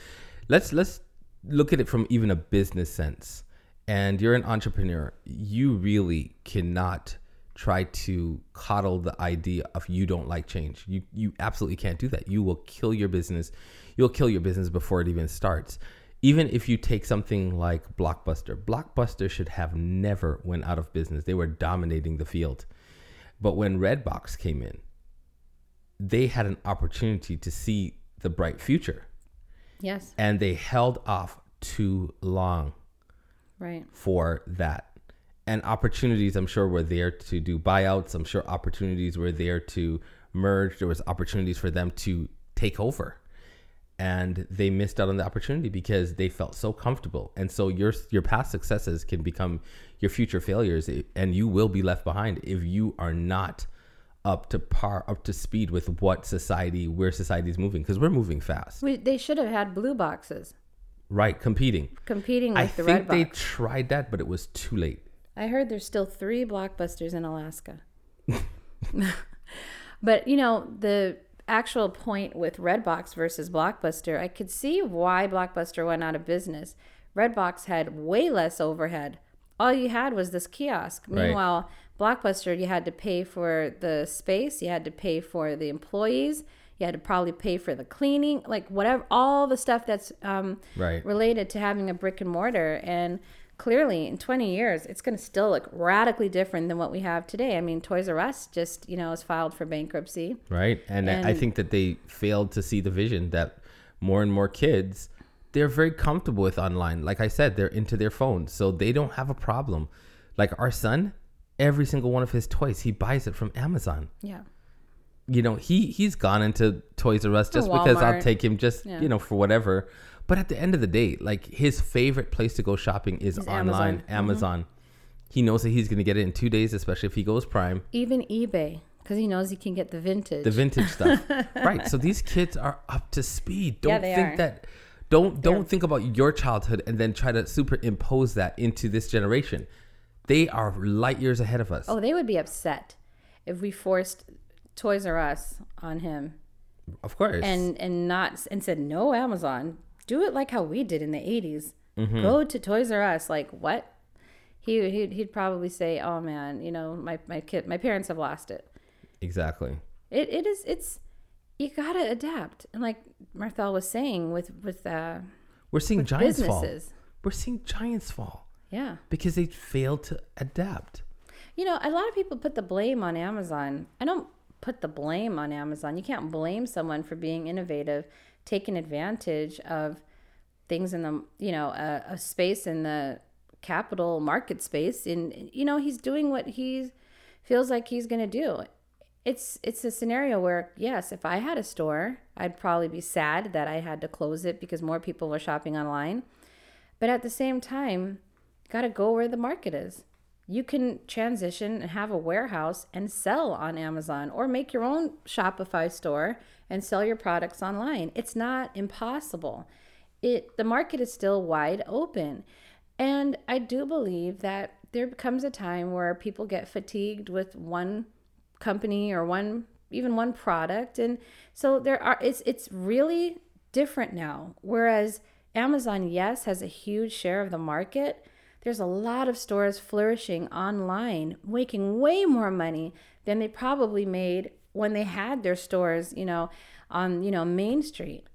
Speaker 1: let's let's look at it from even a business sense. And you're an entrepreneur. You really cannot try to coddle the idea of you don't like change. You you absolutely can't do that. You will kill your business. You'll kill your business before it even starts. Even if you take something like Blockbuster, Blockbuster should have never went out of business. They were dominating the field. But when Redbox came in, they had an opportunity to see the bright future
Speaker 2: yes.
Speaker 1: and they held off too long
Speaker 2: Right.
Speaker 1: for that. And opportunities, I'm sure, were there to do buyouts. I'm sure opportunities were there to merge. There was opportunities for them to take over, and they missed out on the opportunity because they felt so comfortable. And so your your past successes can become your future failures, eh, and you will be left behind if you are not up to par, up to speed with what society, where society is moving, because we're moving fast,
Speaker 2: We, they should have had blue boxes
Speaker 1: right? Competing.
Speaker 2: competing with
Speaker 1: I
Speaker 2: the
Speaker 1: think
Speaker 2: red
Speaker 1: they
Speaker 2: box.
Speaker 1: tried that, but it was too late.
Speaker 2: I heard there's still three blockbusters in Alaska. [LAUGHS] but you know the actual point with Redbox versus Blockbuster, I could see why Blockbuster went out of business. Redbox had way less overhead. All you had was this kiosk.
Speaker 1: Right.
Speaker 2: Meanwhile, Blockbuster, you had to pay for the space, you had to pay for the employees, you had to probably pay for the cleaning, like whatever, all the stuff that's um,
Speaker 1: Right.
Speaker 2: related to having a brick and mortar. And clearly, in 20 years, it's going to still look radically different than what we have today. I mean, Toys R Us just, you know, is filed for bankruptcy.
Speaker 1: right? And, I think that they failed to see the vision that more and more kids they're very comfortable with online. Like I said, they're into their phones, so they don't have a problem. Like our son, every single one of his toys, he buys it from Amazon.
Speaker 2: Yeah.
Speaker 1: You know, he he's gone into Toys R Us just because I'll take him just
Speaker 2: Yeah.
Speaker 1: you know for whatever. But at the end of the day, like his favorite place to go shopping is online,
Speaker 2: Amazon. Mm-hmm.
Speaker 1: Amazon. He knows that he's going to get it in two days, especially if he goes Prime.
Speaker 2: Even eBay, because he knows he can get the vintage.
Speaker 1: the vintage stuff [LAUGHS] right so these kids are up to speed don't
Speaker 2: Yeah, they
Speaker 1: think
Speaker 2: are.
Speaker 1: that don't don't
Speaker 2: They're-
Speaker 1: think about your childhood and then try to superimpose that into this generation they are light years ahead of us
Speaker 2: oh, they would be upset if we forced Toys R Us on him
Speaker 1: of course
Speaker 2: and and not and said no Amazon. Do it like how we did in the 80s.
Speaker 1: Mm-hmm.
Speaker 2: Go to Toys R Us. Like what? He he'd, he'd probably say, "Oh man, you know my my kid, my parents have lost it."
Speaker 1: exactly
Speaker 2: It it is it's you gotta adapt. And like Mirthell was saying with with uh,
Speaker 1: we're seeing giants fall we're seeing giants fall
Speaker 2: yeah.
Speaker 1: because they failed to adapt
Speaker 2: You know, a lot of people put the blame on Amazon. I don't put the blame on Amazon. You can't blame someone for being innovative, taking advantage of things in the, you know, a, a space in the capital market space. And, you know, he's doing what he feels like he's going to do. It's it's a scenario where yes, if I had a store, I'd probably be sad that I had to close it because more people were shopping online. But at the same time, got to go where the market is. You can transition and have a warehouse and sell on Amazon or make your own Shopify store and sell your products online. It's not impossible. It the market is still wide open. And I do believe that there comes a time where people get fatigued with one company or one even one product and so there are it's it's really different now whereas Amazon yes has a huge share of the market there's a lot of stores flourishing online making way more money than they probably made when they had their stores you know on you know Main Street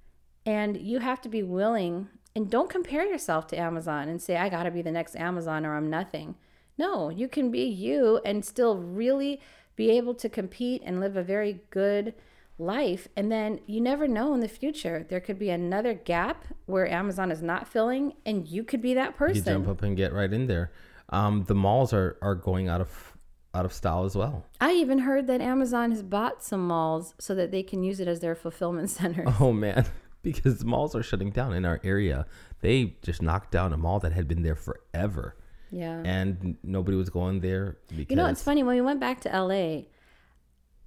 Speaker 2: and you have to be willing and don't compare yourself to Amazon and say I got to be the next Amazon or I'm nothing no, you can be you and still really be able to compete and live a very good life. And then you never know in the future. There could be another gap where Amazon is not filling and you could be that person.
Speaker 1: you jump up and get right in there um, the malls are, are going out of out of style as well
Speaker 2: I even heard that Amazon has bought some malls so that they can use it as their fulfillment [LAUGHS] center.
Speaker 1: Oh man, [LAUGHS] because malls are shutting down in our area. They just knocked down a mall that had been there forever,
Speaker 2: Yeah.
Speaker 1: and nobody was going there because
Speaker 2: You know, it's funny when we went back to LA.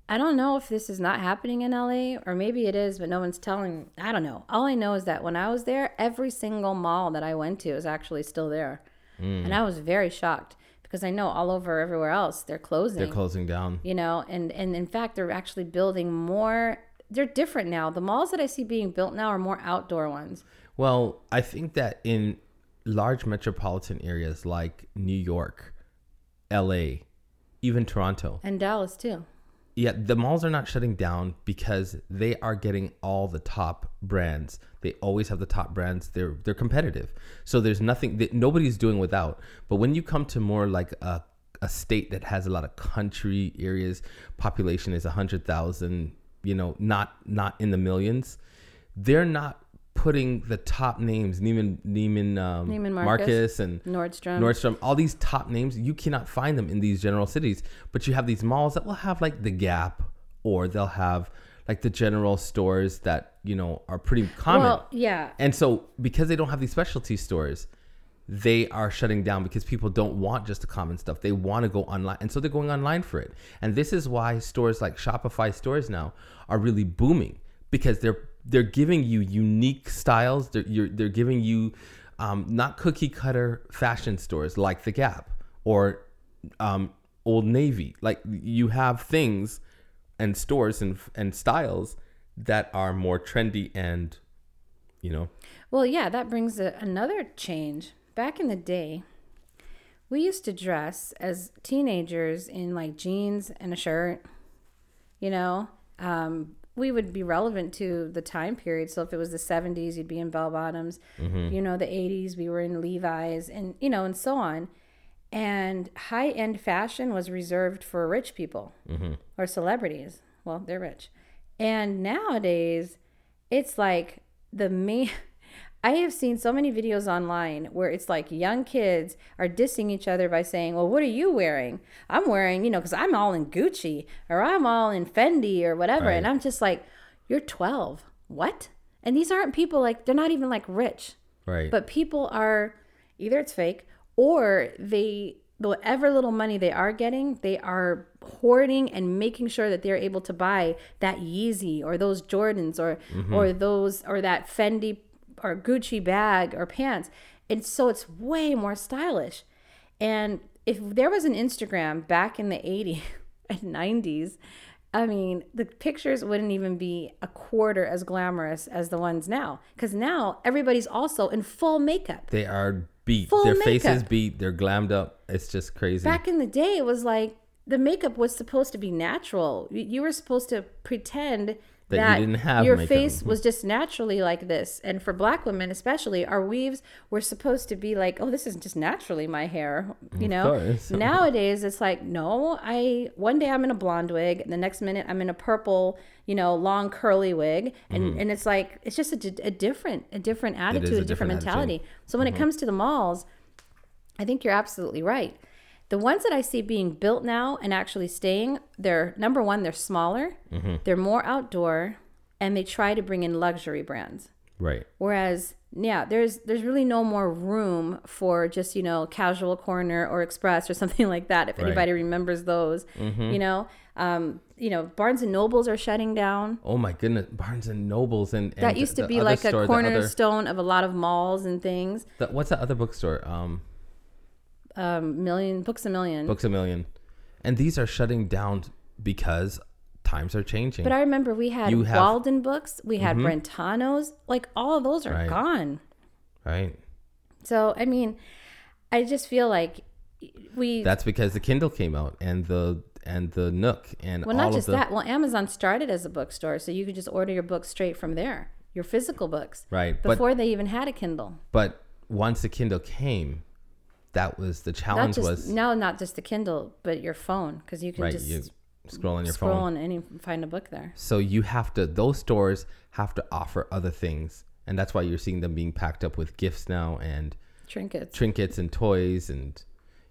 Speaker 2: I don't know if this is not happening in LA or maybe it is, but no one's telling. I don't know. All I know is that when I was there, every single mall that I went to is actually still there,
Speaker 1: Mm.
Speaker 2: and I was very shocked because I know all over everywhere else they're closing.
Speaker 1: they're closing down.
Speaker 2: you know, and and in fact they're actually building more. They're different now. The malls that I see being built now are more outdoor ones.
Speaker 1: Well, I think that in large metropolitan areas like New York, L.A., even Toronto,
Speaker 2: And Dallas too.
Speaker 1: Yeah, the malls are not shutting down because they are getting all the top brands. They always have the top brands. They're they're competitive. So there's nothing that nobody's doing without. But when you come to more like a a state that has a lot of country areas, population is a hundred thousand, you know, not not in the millions. They're not putting the top names, Neiman Neiman, um,
Speaker 2: Neiman
Speaker 1: Marcus
Speaker 2: Marcus.
Speaker 1: and
Speaker 2: Nordstrom.
Speaker 1: Nordstrom, all these top names, you cannot find them in these general cities. But you have these malls that will have like the Gap, or they'll have like the general stores that you know are pretty common.
Speaker 2: Well, yeah.
Speaker 1: and so because they don't have these specialty stores, they are shutting down because people don't want just the common stuff. They want to go online. And so they're going online for it. And this is why stores like Shopify stores now are really booming because they're they're giving you unique styles. They're they're giving you um, not cookie cutter fashion stores like the Gap or um, Old Navy. Like you have things and stores and and styles that are more trendy and you know
Speaker 2: Well, yeah, that brings a, another change. Back in the day, we used to dress as teenagers in like jeans and a shirt. You know, um, we would be relevant to the time period. So if it was the 70s, you'd be in bell bottoms. Mm-hmm. You know, the 80s, we were in Levi's and, you know, and so on. And high end fashion was reserved for rich people mm-hmm. or celebrities. Well, they're rich. And nowadays, it's like the main. [LAUGHS] I have seen so many videos online where it's like young kids are dissing each other by saying, Well, what are you wearing? I'm wearing, you know, because I'm all in Gucci or I'm all in Fendi or whatever.
Speaker 1: Right.
Speaker 2: And I'm just like, You're 12. What? And these aren't people like, they're not even like rich.
Speaker 1: right.
Speaker 2: But people are either it's fake or they whatever little money they are getting, they are hoarding and making sure that they're able to buy that Yeezy or those Jordans or mm-hmm. or those or that Fendi or Gucci bag or pants. And so it's way more stylish. And if there was an Instagram back in the 80s [LAUGHS] and 90s, I mean, the pictures wouldn't even be a quarter as glamorous as the ones now. Because now everybody's also in full makeup.
Speaker 1: they are beat.
Speaker 2: Full
Speaker 1: Their faces beat. They're glammed up. It's just crazy.
Speaker 2: Back in the day, it was like the makeup was supposed to be natural. You were supposed to pretend
Speaker 1: That
Speaker 2: that,
Speaker 1: you didn't have
Speaker 2: your face was just naturally like this. And for black women, especially, our weaves were supposed to be like, oh, this is just naturally my hair. You know,
Speaker 1: course. [LAUGHS]
Speaker 2: nowadays it's like, no, I one day I'm in a blonde wig, and the next minute I'm in a purple, you know, long curly wig, and and it's like it's just a, a different a different attitude,
Speaker 1: Mm-hmm. a
Speaker 2: different,
Speaker 1: different
Speaker 2: mentality.
Speaker 1: attitude. Mm-hmm.
Speaker 2: So when it comes to the malls, I think you're absolutely right. The ones that I see being built now and actually staying, they're number one, they're smaller,
Speaker 1: Mm-hmm.
Speaker 2: they're more outdoor, and they try to bring in luxury brands.
Speaker 1: right.
Speaker 2: Whereas, yeah, there's there's really no more room for just you know casual corner or express or [LAUGHS] something like that. If
Speaker 1: Right. Mm-hmm.
Speaker 2: anybody remembers those, you know, um, you know, Barnes and Nobles are shutting down.
Speaker 1: Oh my goodness, Barnes and Nobles and, and
Speaker 2: That used to
Speaker 1: the
Speaker 2: be
Speaker 1: other
Speaker 2: like
Speaker 1: store,
Speaker 2: a
Speaker 1: the other-
Speaker 2: cornerstone of a lot of malls and things.
Speaker 1: the- what's the other bookstore? Um,
Speaker 2: Um, million books a million.
Speaker 1: Books a Million, and these are shutting down because times are changing.
Speaker 2: But I remember we had
Speaker 1: You have- Mm-hmm.
Speaker 2: Walden books, we had Brentanos, like all of those are
Speaker 1: Right.
Speaker 2: gone.
Speaker 1: right.
Speaker 2: So I mean, I just feel like we
Speaker 1: That's because the Kindle came out and the and the Nook and
Speaker 2: well not just
Speaker 1: the
Speaker 2: that. Well, Amazon started as a bookstore, so you could just order your books straight from there, your physical books,
Speaker 1: right. But
Speaker 2: before they even had a Kindle.
Speaker 1: but once the Kindle came, that was the challenge
Speaker 2: just
Speaker 1: was
Speaker 2: now, not just the Kindle, but your phone, because you can
Speaker 1: right.
Speaker 2: just
Speaker 1: You scroll on your
Speaker 2: scroll
Speaker 1: phone.
Speaker 2: on any find a book there.
Speaker 1: So you have to those stores have to offer other things, and that's why you're seeing them being packed up with gifts now and
Speaker 2: Trinkets.
Speaker 1: trinkets and toys and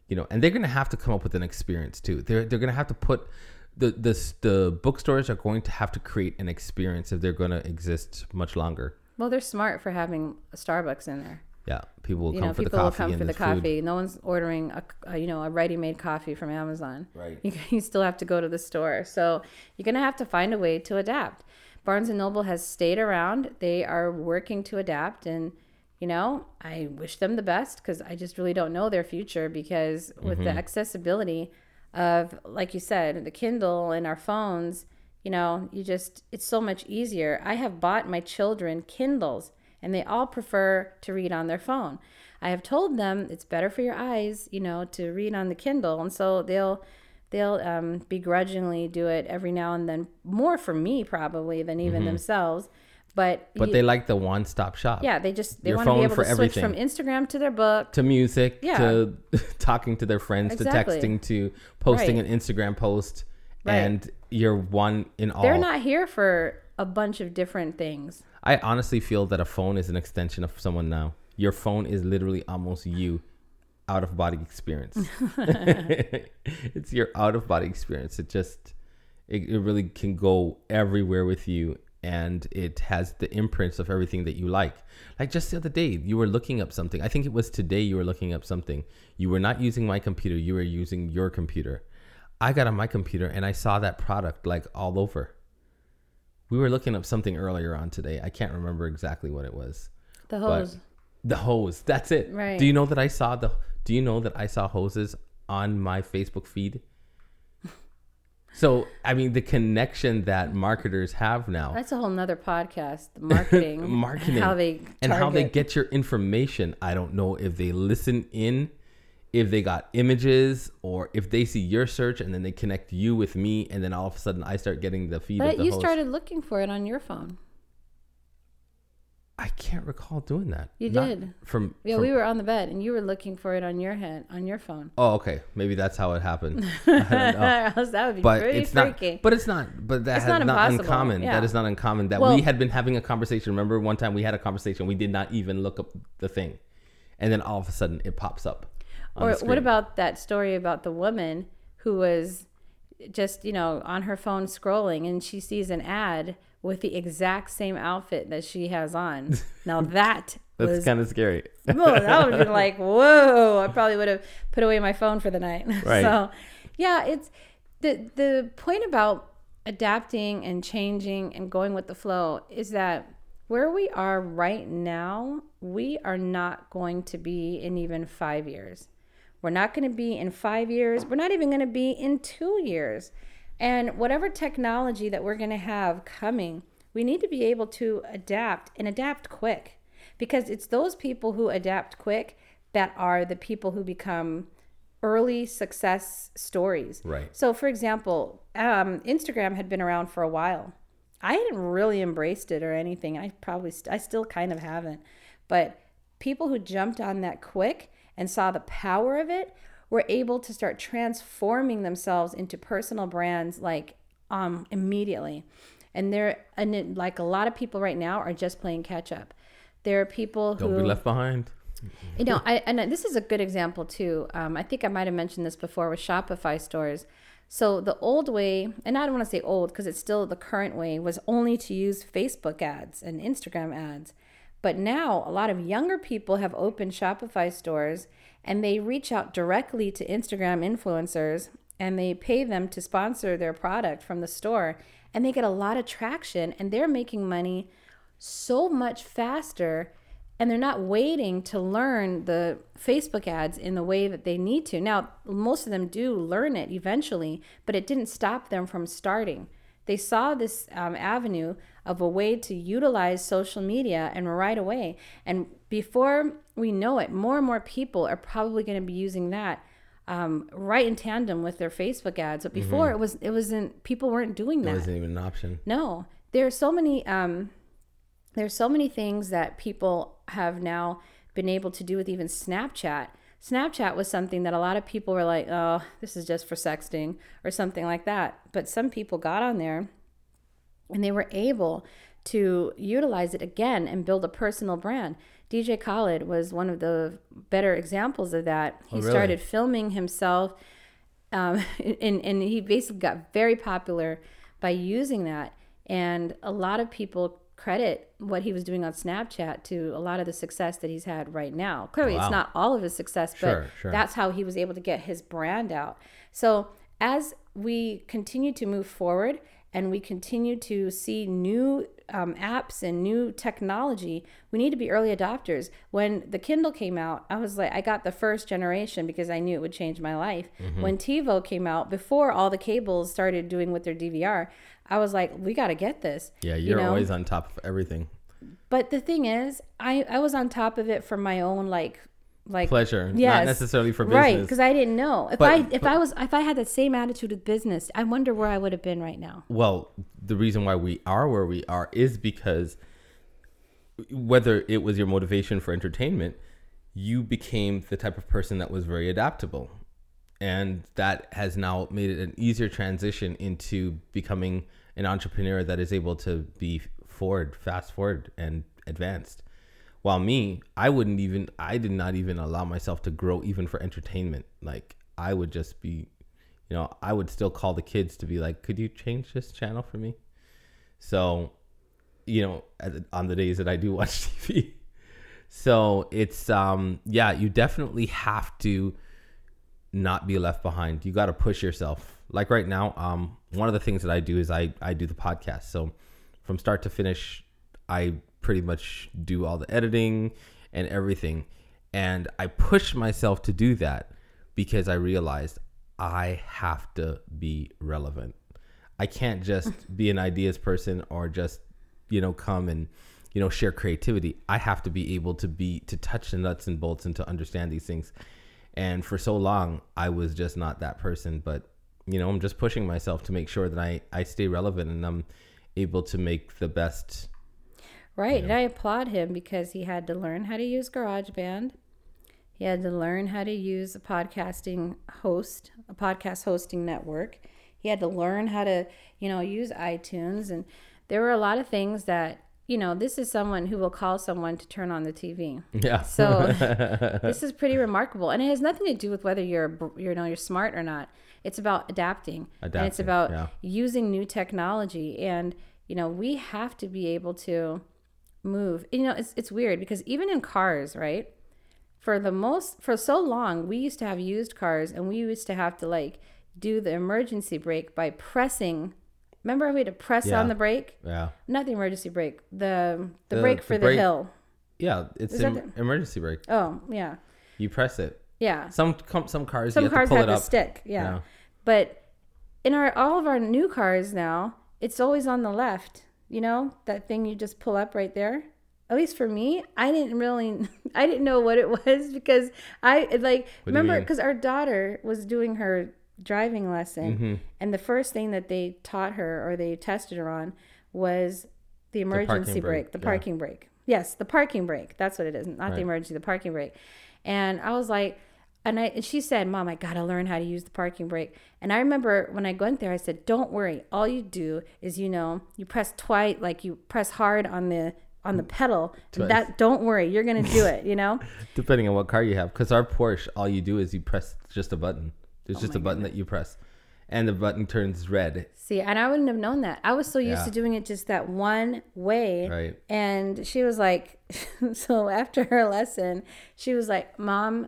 Speaker 1: you know, and they're gonna have to come up with an experience too. They're they're gonna have to put the the the bookstores are going to have to create an experience if they're gonna exist much longer.
Speaker 2: well, they're smart for having Starbucks in there.
Speaker 1: Yeah, people will
Speaker 2: You
Speaker 1: come
Speaker 2: know,
Speaker 1: for the
Speaker 2: people will
Speaker 1: coffee
Speaker 2: come
Speaker 1: and
Speaker 2: for the
Speaker 1: the food.
Speaker 2: coffee. No one's ordering a, a you know a ready-made coffee from Amazon.
Speaker 1: Right.
Speaker 2: You, [LAUGHS] you still have to go to the store. So you're gonna have to find a way to adapt. Barnes and Noble has stayed around. They are working to adapt, and you know I wish them the best because I just really don't know their future because with
Speaker 1: Mm-hmm.
Speaker 2: the accessibility of like you said the Kindle and our phones, you know you just it's so much easier. I have bought my children Kindles and they all prefer to read on their phone. I have told them it's better for your eyes, you know, to read on the Kindle, and so they'll they'll um, begrudgingly do it every now and then, more for me probably than even themselves. But
Speaker 1: Mm-hmm. But
Speaker 2: you-
Speaker 1: they like the one stop shop.
Speaker 2: yeah, they just they
Speaker 1: Your
Speaker 2: want to be
Speaker 1: phone
Speaker 2: able
Speaker 1: for
Speaker 2: to switch from. Instagram to their book.
Speaker 1: To music,
Speaker 2: Yeah.
Speaker 1: to [LAUGHS] talking to their friends,
Speaker 2: Exactly.
Speaker 1: to texting, to posting
Speaker 2: Right.
Speaker 1: an Instagram post,
Speaker 2: Right.
Speaker 1: and you're one in all.
Speaker 2: They're not here for a bunch of different things.
Speaker 1: I honestly feel that a phone is an extension of someone now. Your phone is literally almost you out of body experience. [LAUGHS] [LAUGHS] it's your out of body experience. It just it, it really can go everywhere with you and it has the imprints of everything that you like. Like just the other day, you were looking up something. I think it was today you were looking up something. You were not using my computer, you were using your computer. I got on my computer and I saw that product like all over. We were looking up something earlier on today. I can't remember exactly what it was.
Speaker 2: The hose.
Speaker 1: The hose. That's it.
Speaker 2: Right.
Speaker 1: Do you know that I saw the do you know that I saw hoses on my Facebook feed? [LAUGHS] So I mean the connection that marketers have now.
Speaker 2: That's a whole nother podcast. The [LAUGHS] marketing.
Speaker 1: marketing
Speaker 2: How they
Speaker 1: and how they get your information. I don't know if they listen in, if they got images, or if they see your search and then they connect you with me, and then all of a sudden I start getting the feed
Speaker 2: But
Speaker 1: the
Speaker 2: you
Speaker 1: host.
Speaker 2: started looking for it on your phone.
Speaker 1: I can't recall doing that.
Speaker 2: You
Speaker 1: Not
Speaker 2: did.
Speaker 1: from
Speaker 2: Yeah,
Speaker 1: from-
Speaker 2: we were on the bed and you were looking for it on your head on your phone.
Speaker 1: Oh, okay. Maybe that's how it happened. [LAUGHS] I don't know. [LAUGHS]
Speaker 2: That would be
Speaker 1: But
Speaker 2: pretty
Speaker 1: it's
Speaker 2: freaky.
Speaker 1: not. But it's not. But that
Speaker 2: It's not
Speaker 1: not, uncommon.
Speaker 2: yeah.
Speaker 1: That is not uncommon. That
Speaker 2: Well-
Speaker 1: we had been having a conversation. Remember one time we had a conversation. We did not even look up the thing, and then all of a sudden it pops up.
Speaker 2: Or what about that story about the woman who was just you know on her phone scrolling and she sees an ad with the exact same outfit that she has on. [LAUGHS] Now that
Speaker 1: That's kind of scary. [LAUGHS]
Speaker 2: Whoa, that would have been [LAUGHS] like, whoa! I probably would have put away my phone for the night.
Speaker 1: Right.
Speaker 2: So, yeah, it's the the point about adapting and changing and going with the flow is that where we are right now, we are not going to be in even five years. We're not going to be in five years. We're not even going to be in two years. And whatever technology that we're going to have coming, we need to be able to adapt and adapt quick because it's those people who adapt quick that are the people who become early success stories.
Speaker 1: Right.
Speaker 2: So, for example, um, Instagram had been around for a while. I hadn't really embraced it or anything. I probably, st- I still kind of haven't. But people who jumped on that quick and saw the power of it were able to start transforming themselves into personal brands like um, immediately. And they're, and it, like a lot of people right now are just playing catch up. There are people who Don't
Speaker 1: be left behind.
Speaker 2: you know, I and this is a good example too. Um, I think I might have mentioned this before with Shopify stores. So the old way, and I don't want to say old because it's still the current way, was only to use Facebook ads and Instagram ads. But now a lot of younger people have opened Shopify stores and they reach out directly to Instagram influencers and they pay them to sponsor their product from the store and they get a lot of traction and they're making money so much faster and they're not waiting to learn the Facebook ads in the way that they need to. Now, most of them do learn it eventually, but it didn't stop them from starting. They saw this um, avenue of a way to utilize social media and right away. And before we know it, more and more people are probably going to be using that um, right in tandem with their Facebook ads. But before it was, it wasn't. People weren't doing that.
Speaker 1: It wasn't even an option.
Speaker 2: No, there are so many. Um, there's so many things that people have now been able to do with even Snapchat. Snapchat was something that a lot of people were like, "Oh, this is just for sexting" or something like that. But some people got on there and they were able to utilize it again and build a personal brand. DJ Khaled was one of the better examples of that. He
Speaker 1: Oh, really?
Speaker 2: started filming himself um, [LAUGHS] and, and he basically got very popular by using that. And a lot of people credit what he was doing on Snapchat to a lot of the success that he's had right now. Clearly,
Speaker 1: Wow.
Speaker 2: it's not all of his success, but
Speaker 1: Sure, sure.
Speaker 2: that's how he was able to get his brand out. So as we continue to move forward and we continue to see new um, apps and new technology, we need to be early adopters. When the Kindle came out, I was like, I got the first generation because I knew it would change my life.
Speaker 1: Mm-hmm.
Speaker 2: When TiVo came out, before all the cables started doing with their DVR, I was like, we got to get this.
Speaker 1: Yeah,
Speaker 2: you
Speaker 1: you're
Speaker 2: know?
Speaker 1: always on top of everything.
Speaker 2: But the thing is, I I was on top of it for my own like like
Speaker 1: Pleasure,
Speaker 2: Yes.
Speaker 1: not necessarily for business.
Speaker 2: right because I didn't know if
Speaker 1: But-
Speaker 2: I if
Speaker 1: but-
Speaker 2: I was if I had the same attitude with business, I wonder where I would have been right now.
Speaker 1: Well, the reason why we are where we are is because whether it was your motivation for entertainment, you became the type of person that was very adaptable. And that has now made it an easier transition into becoming an entrepreneur that is able to be forward, fast forward, and advanced. While me, I wouldn't even, I did not even allow myself to grow even for entertainment. Like, I would just be, you know, I would still call the kids to be like, could you change this channel for me? So you know, on the days that I do [LAUGHS] watch TV. So it's um yeah, you definitely have to not be left behind. You got to push yourself. Like right now, um one of the things that I do is I I do the podcast. So from start to finish, I pretty much do all the editing and everything. And I push myself to do that because I realized I have to be relevant. I can't just [LAUGHS] be an ideas person or just, you know, come and, you know, share creativity. I have to be able to be to touch the nuts and bolts and to understand these things. And for so long, I was just not that person. But, you know, I'm just pushing myself to make sure that I, I stay relevant and I'm able to make the best.
Speaker 2: Right. And I applaud him because he had to learn how to use GarageBand. He had to learn how to use a podcasting host, a podcast hosting network. He had to learn how to, you know, use iTunes. And there were a lot of things that, you know, this is someone who will call someone to turn on the TV.
Speaker 1: Yeah.
Speaker 2: So [LAUGHS] this is pretty remarkable. And it has nothing to do with whether you're, you know, you're smart or not. It's about adapting.
Speaker 1: Adapting,
Speaker 2: and it's about
Speaker 1: yeah.
Speaker 2: using new technology. And, you know, we have to be able to move. You know, it's, it's weird because even in cars, right? For the most, for so long, we used to have used cars and we used to have to like do the emergency brake by pressing. Remember, we had to press
Speaker 1: Yeah.
Speaker 2: on the brake?
Speaker 1: Yeah.
Speaker 2: Not the emergency brake, the the,
Speaker 1: The-
Speaker 2: brake for the
Speaker 1: brake-
Speaker 2: hill.
Speaker 1: Yeah. It's an emergency brake.
Speaker 2: Oh, yeah.
Speaker 1: You press it.
Speaker 2: Yeah.
Speaker 1: Some some cars
Speaker 2: Some
Speaker 1: you have
Speaker 2: cars
Speaker 1: to pull
Speaker 2: have the
Speaker 1: up.
Speaker 2: stick. Yeah.
Speaker 1: Yeah.
Speaker 2: But in our all of our new cars now, it's always on the left. You know, that thing you just pull up right there. At least for me, I didn't really [LAUGHS] I didn't know what it [LAUGHS] was because I like
Speaker 1: you
Speaker 2: remember because our daughter was doing her driving lesson
Speaker 1: Mm-hmm.
Speaker 2: and the first thing that they taught her or they tested her on was the emergency
Speaker 1: brake,
Speaker 2: brake, the
Speaker 1: yeah.
Speaker 2: parking brake. Yes, the parking brake. That's what it is. Not
Speaker 1: Right.
Speaker 2: the emergency, the parking brake. And I was like, and I and she said, "Mom, I gotta learn how to use the parking brake." And I remember when I went there, I said, "Don't worry. All you do is, you know, you press twice, like you press hard on the on the pedal.
Speaker 1: Twice.
Speaker 2: That don't worry, you're gonna do it. You know." [LAUGHS]
Speaker 1: Depending on what car you have, because our Porsche, all you do is you press just a button. There's
Speaker 2: Oh
Speaker 1: just a button that you press, and the button turns red.
Speaker 2: See, and I wouldn't have known that. I was so used
Speaker 1: Yeah.
Speaker 2: to doing it just that one way.
Speaker 1: Right.
Speaker 2: And she was like, [LAUGHS] so after her lesson, she was like, Mom,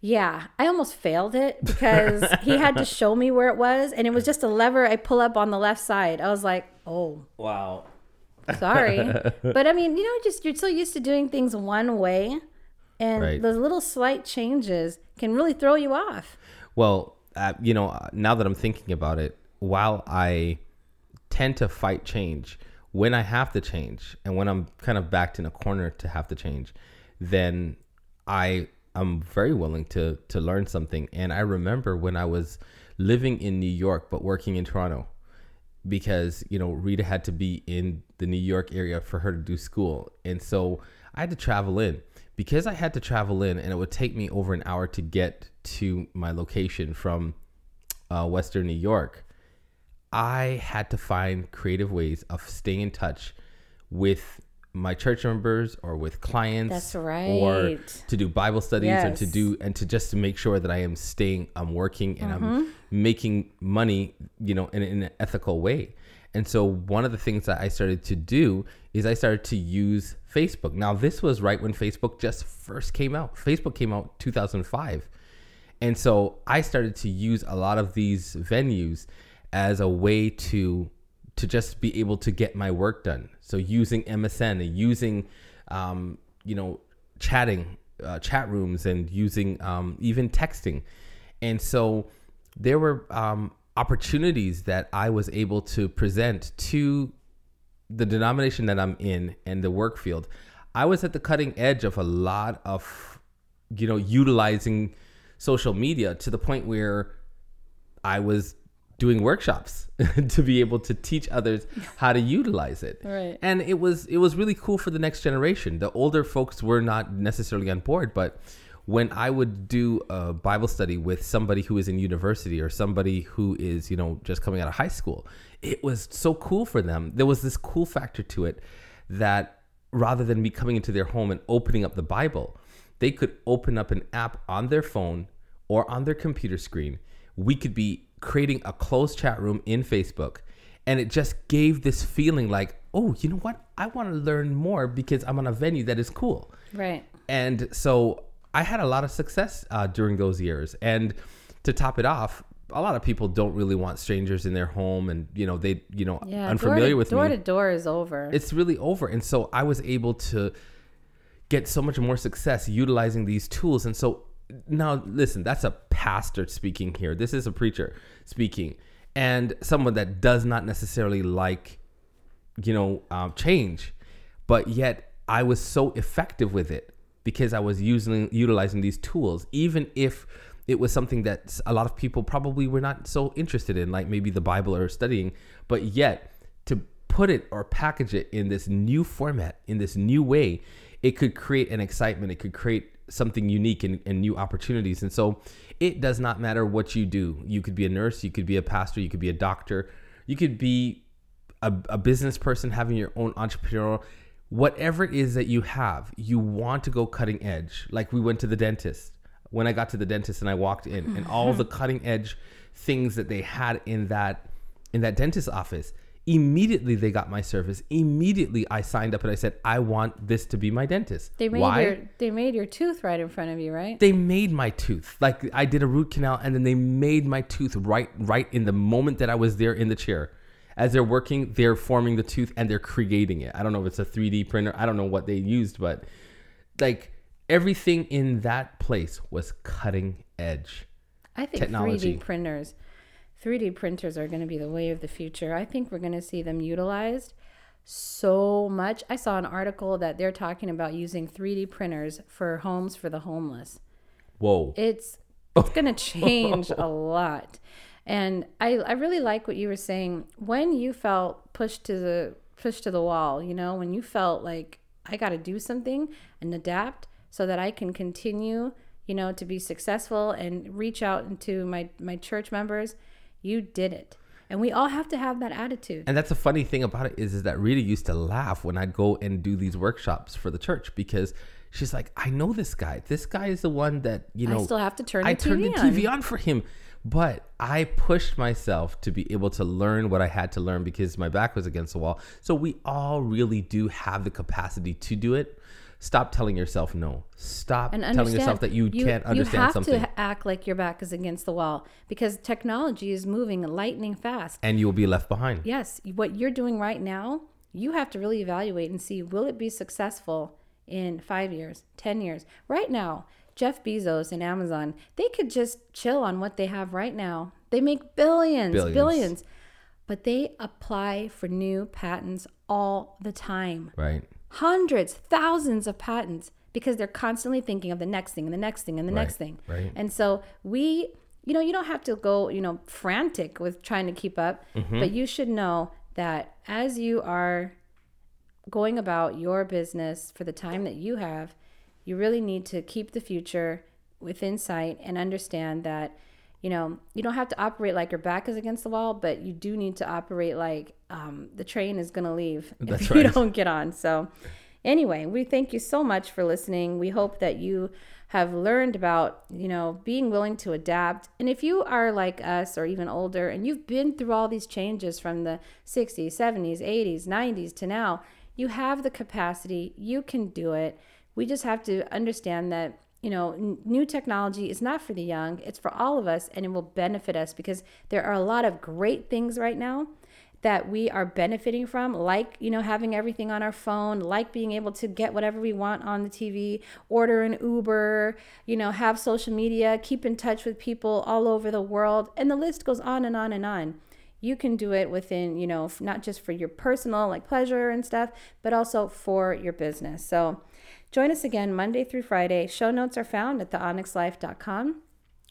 Speaker 2: yeah, I almost failed it because he had to [LAUGHS] show me where it was. And it was just a lever I pull up on the left side. I was like, oh,
Speaker 1: Wow.
Speaker 2: sorry. [LAUGHS] but I mean, you know, just you're so used to doing things one way. And
Speaker 1: Right.
Speaker 2: those little slight changes can really throw you off.
Speaker 1: Well, uh, you know, now that I'm thinking about it, while I tend to fight change, when I have to change and when I'm kind of backed in a corner to have to change, then I am very willing to to learn something. And I remember when I was living in New York but working in Toronto because you know Rita had to be in the New York area for her to do school, and so I had to travel in. Because I had to travel in, and it would take me over an hour to get to my location from uh, Western New York. I had to find creative ways of staying in touch with my church members or with clients.
Speaker 2: That's right Or
Speaker 1: to do Bible studies and to do and to just to make sure that I am staying, I'm working and
Speaker 2: Mm-hmm.
Speaker 1: I'm making money, you know, in, in an ethical way. And so one of the things that I started to do is I started to use Facebook. Now this was right when Facebook just first came out. Facebook came out 2005. And so I started to use a lot of these venues as a way to to just be able to get my work done. So using MSN and using, um, you know, chatting, uh, chat rooms, and using um, even texting. And so there were um, opportunities that I was able to present to the denomination that I'm in and the work field. I was at the cutting edge of a lot of, you know, utilizing social media to the point where I was doing workshops [LAUGHS] to be able to teach others how to utilize it.
Speaker 2: Right.
Speaker 1: And it was it was really cool for the next generation. The older folks were not necessarily on board, but when I would do a Bible study with somebody who is in university or somebody who is, you know, just coming out of high school, it was so cool for them. There was this cool factor to it that rather than me coming into their home and opening up the Bible, they could open up an app on their phone or on their computer screen. We could be creating a closed chat room in Facebook. And it just gave this feeling like, oh, you know what? I want to learn more because I'm on a venue that is cool.
Speaker 2: Right.
Speaker 1: And so I had a lot of success uh, during those years. And to top it off, a lot of people don't really want strangers in their home and you know they you know
Speaker 2: Yeah.
Speaker 1: unfamiliar
Speaker 2: door
Speaker 1: with
Speaker 2: to, door
Speaker 1: me
Speaker 2: to door is over.
Speaker 1: it's really over. And so I was able to get so much more success utilizing these tools. And so now, listen, that's a pastor speaking here. This is a preacher speaking, and someone that does not necessarily like, you know, um, change, but yet I was so effective with it because I was using utilizing these tools, even if it was something that a lot of people probably were not so interested in, like maybe the Bible or studying, but yet to put it or package it in this new format, in this new way, it could create an excitement. It could create something unique and, and new opportunities. And so it does not matter what you do. You could be a nurse, you could be a pastor, you could be a doctor, you could be a, a business person having your own entrepreneurial whatever it is that you have you want to go cutting edge like we went to the dentist when i got to the dentist and i walked in and all the [LAUGHS] cutting edge things that they had in that in that dentist office immediately they got my service. Immediately i signed up and i said i want this to be my dentist.
Speaker 2: They made
Speaker 1: why?
Speaker 2: your they made your tooth right in front of you, right?
Speaker 1: they made my tooth. Like i did a root canal and then they made my tooth right right in the moment that i was there in the chair. As they're working they're forming the tooth and they're creating it. I don't know if it's a 3d printer. I don't know what they used but like everything in that place was cutting edge
Speaker 2: I think
Speaker 1: technology.
Speaker 2: 3D printers, 3D printers are going to be the way of the future. I think we're going to see them utilized so much. I saw an article that they're talking about using 3D printers for homes for the homeless.
Speaker 1: whoa
Speaker 2: It's [LAUGHS] it's going to change a lot. And I I really like what you were saying when you felt pushed to the pushed to the wall, you know, when you felt like I got to do something and adapt so that I can continue, you know, to be successful and reach out into my my church members, you did it. And we all have to have that attitude.
Speaker 1: And that's a funny thing about it is, is that Rita used to laugh when I'd go and do these workshops for the church because she's like, I know this guy. This guy is the one that, you know,
Speaker 2: I still have to turn the
Speaker 1: I turned
Speaker 2: TV
Speaker 1: the
Speaker 2: on.
Speaker 1: TV on for him. But I pushed myself to be able to learn what I had to learn because my back was against the wall. So we all really do have the capacity to do it. Stop telling yourself no. Stop
Speaker 2: and
Speaker 1: telling yourself that you, can't understand
Speaker 2: you have
Speaker 1: something
Speaker 2: to act like your back is against the wall because technology is moving lightning fast.
Speaker 1: and you will be left behind.
Speaker 2: Yes, what you're doing right now, you have to really evaluate and see will it be successful in 5 years, 10 years. Right now, Jeff Bezos and Amazon, they could just chill on what they have right now. They make billions,
Speaker 1: Billions.
Speaker 2: billions. But they apply for new patents all the time
Speaker 1: Right.
Speaker 2: Hundreds, thousands of patents because they're constantly thinking of the next thing and the next thing and the
Speaker 1: Right,
Speaker 2: next thing.
Speaker 1: right.
Speaker 2: And so we, you know, you don't have to go, you know, frantic with trying to keep up,
Speaker 1: Mm-hmm.
Speaker 2: but you should know that as you are going about your business for the time that you have, you really need to keep the future within sight and understand that you know you don't have to operate like your back is against the wall but you do need to operate like um, the train is going to leave [LAUGHS]
Speaker 1: That's
Speaker 2: if you don't get on. So anyway we thank you so much for listening. We hope that you have learned about you know being willing to adapt. And if you are like us or even older and you've been through all these changes from the 60s 70s 80s 90s to now you have the capacity you can do it. We just have to understand that you know n- new technology is not for the young it's for all of us and it will benefit us because there are a lot of great things right now that we are benefiting from like you know having everything on our phone like being able to get whatever we want on the TV order an Uber you know have social media keep in touch with people all over the world and the list goes on and on and on. You can do it within you know not just for your personal like pleasure and stuff but also for your business. So join us again monday through friday show notes are found at theonyxlife.com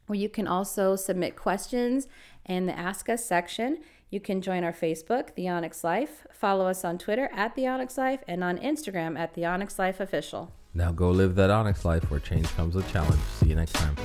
Speaker 2: where you can also submit questions in the ask us section you can join our facebook the onyx life follow us on twitter at the onyx life and on instagram at the onyx life official
Speaker 1: Now go live that Onyx life where change comes with challenge. See you next time.